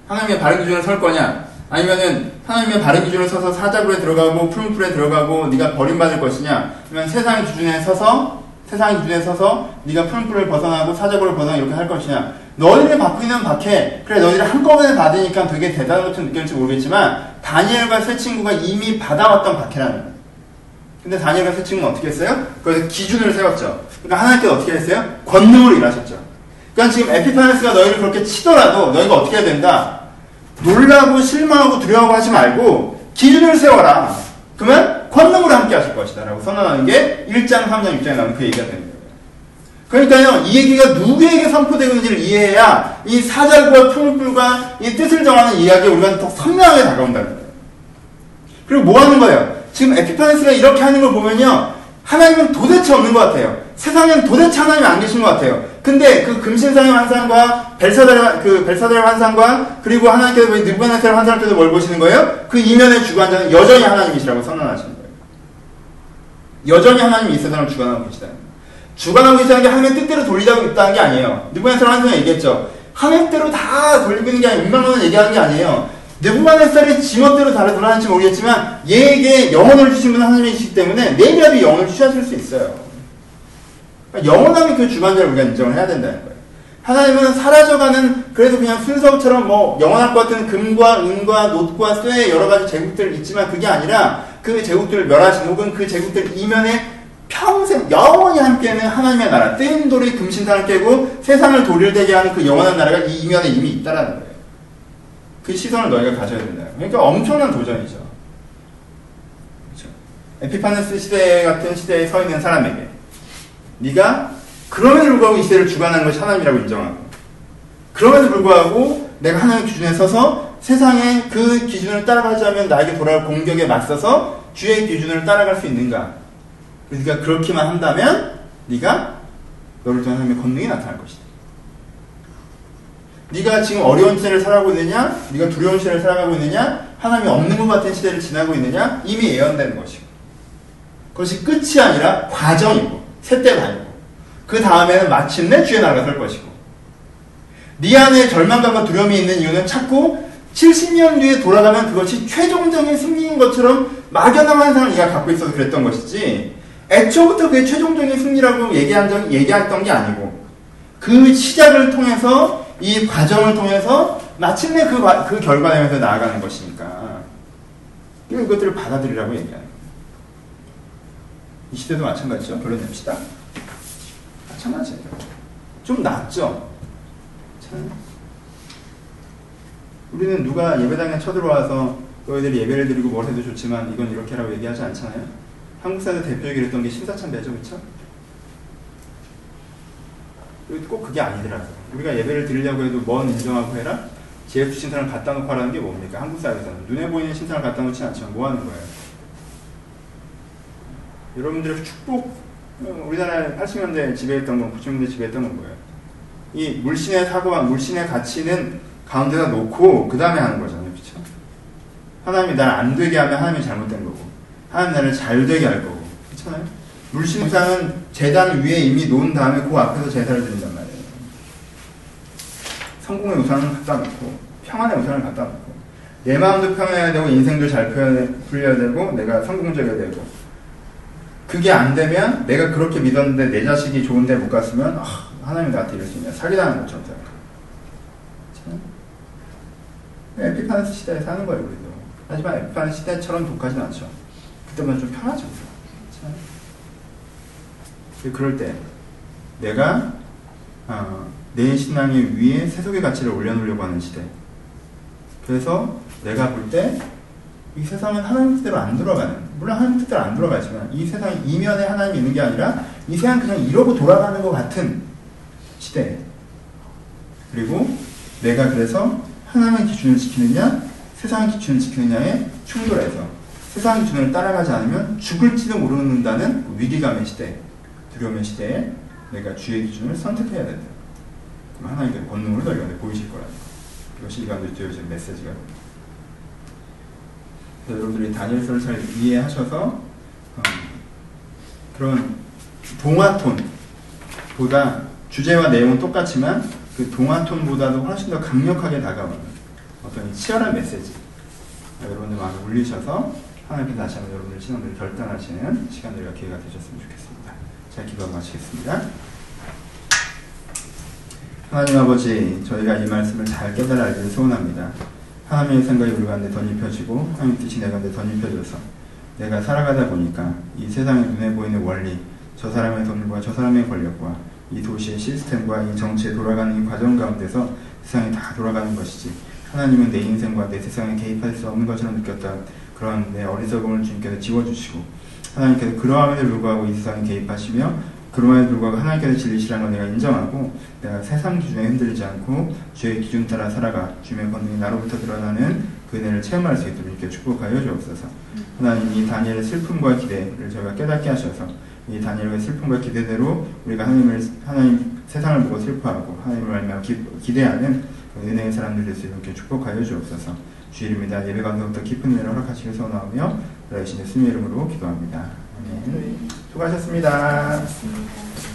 S1: 하나님의 바른 기준을 설 거냐? 아니면은 하나님의 바른 기준을 서서 사자굴에 들어가고 푸른 뿔에 들어가고 네가 버림받을 것이냐? 아니면 세상의 기준에 서서 세상의 기준에 서서 네가 푸른 뿔을 벗어나고 사자굴을 벗어나 이렇게 할 것이냐? 너희를 바꾸는 박해 그래 너희를 한꺼번에 받으니까 되게 대단한 것처럼 느낄지 모르겠지만 다니엘과 세 친구가 이미 받아왔던 박해라는 거예요. 근데 다니엘과 세 친구는 어떻게 했어요? 그래서 기준을 세웠죠. 그러니까 하나님께서 어떻게 했어요? 권능을 일하셨죠. 그러니까 지금 에피파네스가 너희를 그렇게 치더라도 너희가 어떻게 해야 된다? 놀라고 실망하고 두려워하고 하지 말고 기준을 세워라. 그러면 권능으로 함께 하실 것이다. 라고 선언하는 게 1장, 3장, 6장에 나오는 그 얘기가 되는 거예요. 그러니까요, 이 얘기가 누구에게 선포되고 있는지를 이해해야 이 사절과 풀불과 이 뜻을 정하는 이야기에 우리가 더 선명하게 다가온다는 거예요. 그리고 뭐 하는 거예요? 지금 에피파네스가 이렇게 하는 걸 보면요, 하나님은 도대체 없는 것 같아요. 세상에는 도대체 하나님이 안 계신 것 같아요. 근데 그 금신상의 환상과 벨사달의 그 벨사달의 환상과 그리고 하나님께서 느부갓네살 환상을 때도 뭘 보시는 거예요? 그 이면의 주관자는 여전히 하나님이시라고 선언하시는 거예요. 여전히 하나님이 이 세상을 주관하고 거예요. 주관하고 계시다는 게 하나님의 뜻대로 돌리자고 있다는 게 아니에요. 느부갓네살 환상에 얘기했죠. 하나님 대로 다 돌리고 있는 게 아니라 운명론을 얘기하는 게 아니에요. 느부갓네살이 지멋대로 다를 돌아가는지 모르겠지만 얘에게 영혼을 주신 분은 하나님이시기 때문에 내일이라도 영혼을 취하실 수 있어요. 그러니까 영원함이 그 주관자를 우리가 인정을 해야 된다는 거예요. 하나님은 사라져가는 그래도 그냥 순서처럼 뭐 영원할 것 같은 금과 은과 놋과 쇠 여러 가지 제국들 있지만 그게 아니라 그 제국들을 멸하신 혹은 그 제국들 이면에 평생 영원히 함께하는 하나님의 나라 뜨인 돌이 금신상을 깨고 세상을 도릴되게 하는 그 영원한 나라가 이 이면에 이미 있다라는 거예요. 그 시선을 너희가 가져야 된다. 그러니까 엄청난 도전이죠. 그렇죠? 에피파네스 시대 같은 시대에 서 있는 사람에게 네가 그럼에도 불구하고 이 시대를 주관하는 것이 하나님이라고 인정하고 그럼에도 불구하고 내가 하나님의 기준에 서서 세상의 그 기준을 따라가자면 나에게 돌아올 공격에 맞서서 주의 기준을 따라갈 수 있는가? 네가 그렇게만 한다면 네가 너를 통해 하나님의 권능이 나타날 것이다. 네가 지금 어려운 시대를 살아가고 있느냐? 네가 두려운 시대를 살아가고 있느냐? 하나님이 없는 것 같은 시대를 지나고 있느냐? 이미 예언되는 것이고 그것이 끝이 아니라 과정이고 세대 반이고 그 다음에는 마침내 주의 나라가 설 것이고. 네 안에 절망감과 두려움이 있는 이유는 자꾸 70년 뒤에 돌아가면 그것이 최종적인 승리인 것처럼 막연한 환상을 네가 갖고 있어서 그랬던 것이지 애초부터 그게 최종적인 승리라고 얘기한 적, 얘기했던 게 아니고 그 시작을 통해서 이 과정을 통해서 마침내 그, 과- 그 결과에서 나아가는 것이니까. 이것들을 받아들이라고 얘기하는 거예요. 이 시대도 마찬가지죠. 결론 냅시다. 마찬가지예요. 좀 낫죠? 참. 우리는 누가 예배당에 쳐들어와서 너희들이 예배를 드리고 뭘 해도 좋지만 이건 이렇게 라고 얘기하지 않잖아요? 한국 사회 대표적이 했던 게 신사참배죠, 그쵸? 꼭 그게 아니더라고요. 우리가 예배를 드리려고 해도 뭔 인정하고 해라? JF 신상을 갖다 놓고 하라는 게 뭡니까? 한국 사회에서는. 눈에 보이는 신상을 갖다 놓지 않지만 뭐 하는 거예요? 여러분들의 축복, 어, 우리나라 80년대 지배했던 건, 90년대 지배했던 건 뭐예요? 이 물신의 사고와 물신의 가치는 가운데다 놓고 그 다음에 하는 거잖아요. 그쵸? 하나님이 나를 안 되게 하면 하나님이 잘못된 거고 하나님 나를 잘 되게 할 거고 그렇잖아요? 물신 우상은 재단 위에 이미 놓은 다음에 그 앞에서 제사를 드린단 말이에요. 성공의 우상을 갖다 놓고 평안의 우상을 갖다 놓고 내 마음도 평안해야 되고 인생도 잘 풀려야 되고 내가 성공적이어야 되고 그게 안 되면 내가 그렇게 믿었는데 내 자식이 좋은데 못 갔으면 아, 하나님 나한테 있냐 사기당하는 것처럼 생각해요. 참. 에피파네스 시대에 사는 거예요 우리도 하지만 F한 시대처럼 독하진 않죠. 그때보다 좀 편하죠. 참. 그럴 때 내가 어, 내 신앙의 위에 세속의 가치를 올려놓으려고 하는 시대. 그래서 내가 볼 때 이 세상은 하나님 뜻대로 안 돌아가는 물론 하나님 뜻대로 안 돌아가지만 이 세상 이면에 하나님이 있는 게 아니라 이 세상 그냥 이러고 돌아가는 것 같은 시대. 그리고 내가 그래서 하나님의 기준을 지키느냐 세상의 기준을 지키느냐에 충돌해서 세상 기준을 따라가지 않으면 죽을지도 모르는다는 위기감의 시대, 두려움의 시대에 내가 주의 기준을 선택해야 된다. 그럼 하나님의 본능으로 너희가 보이실 거라는 거. 이것이 이간도 주어진 메시지가 됩니다. 여러분들이 다니엘서를 잘 이해하셔서 어, 그런 동화톤보다 주제와 내용은 똑같지만 그 동화톤보다도 훨씬 더 강력하게 다가오는 어떤 치열한 메시지 여러분들 마음에 울리셔서 하나님께 다시 한번 여러분들 신앙들을 결단하시는 시간들과 기회가 되셨으면 좋겠습니다. 자 기도 마치겠습니다. 하나님 아버지 저희가 이 말씀을 잘 깨달아 알기를 소원합니다. 하나님의 생각이 우리 가운데 덧입혀지고 하나님 뜻이 내 가운데 덧입혀져서 내가 살아가다 보니까 이 세상에 눈에 보이는 원리 저 사람의 돈과 저 사람의 권력과 이 도시의 시스템과 이 정치에 돌아가는 이 과정 가운데서 세상이 다 돌아가는 것이지 하나님은 내 인생과 내 세상에 개입할 수 없는 것처럼 느꼈다. 그런 내 어리석음을 주님께서 지워주시고 하나님께서 그러함에도 불구하고 이 세상에 개입하시며 그럼에도 불구하고 하나님께서 진리시라는 걸 내가 인정하고 내가 세상 기준에 흔들리지 않고 주의 기준 따라 살아가 주님의 권능이 나로부터 드러나는 그 은혜를 체험할 수 있도록 이렇게 축복하여 주옵소서 하나님 이 다니엘의 슬픔과 기대를 저희가 깨닫게 하셔서 이 다니엘의 슬픔과 기대대로 우리가 하나님을 하나님 세상을 보고 슬퍼하고 하나님을 알며 기대하는 그 은혜의 사람들 될 수 있게 축복하여 주옵소서 주 이름이다 예배 가운데부터 깊은 은혜를 허락하시길 소원하며 그러신 예수님의 이름으로 기도합니다. 아멘. 수고하셨습니다.
S2: 고맙습니다.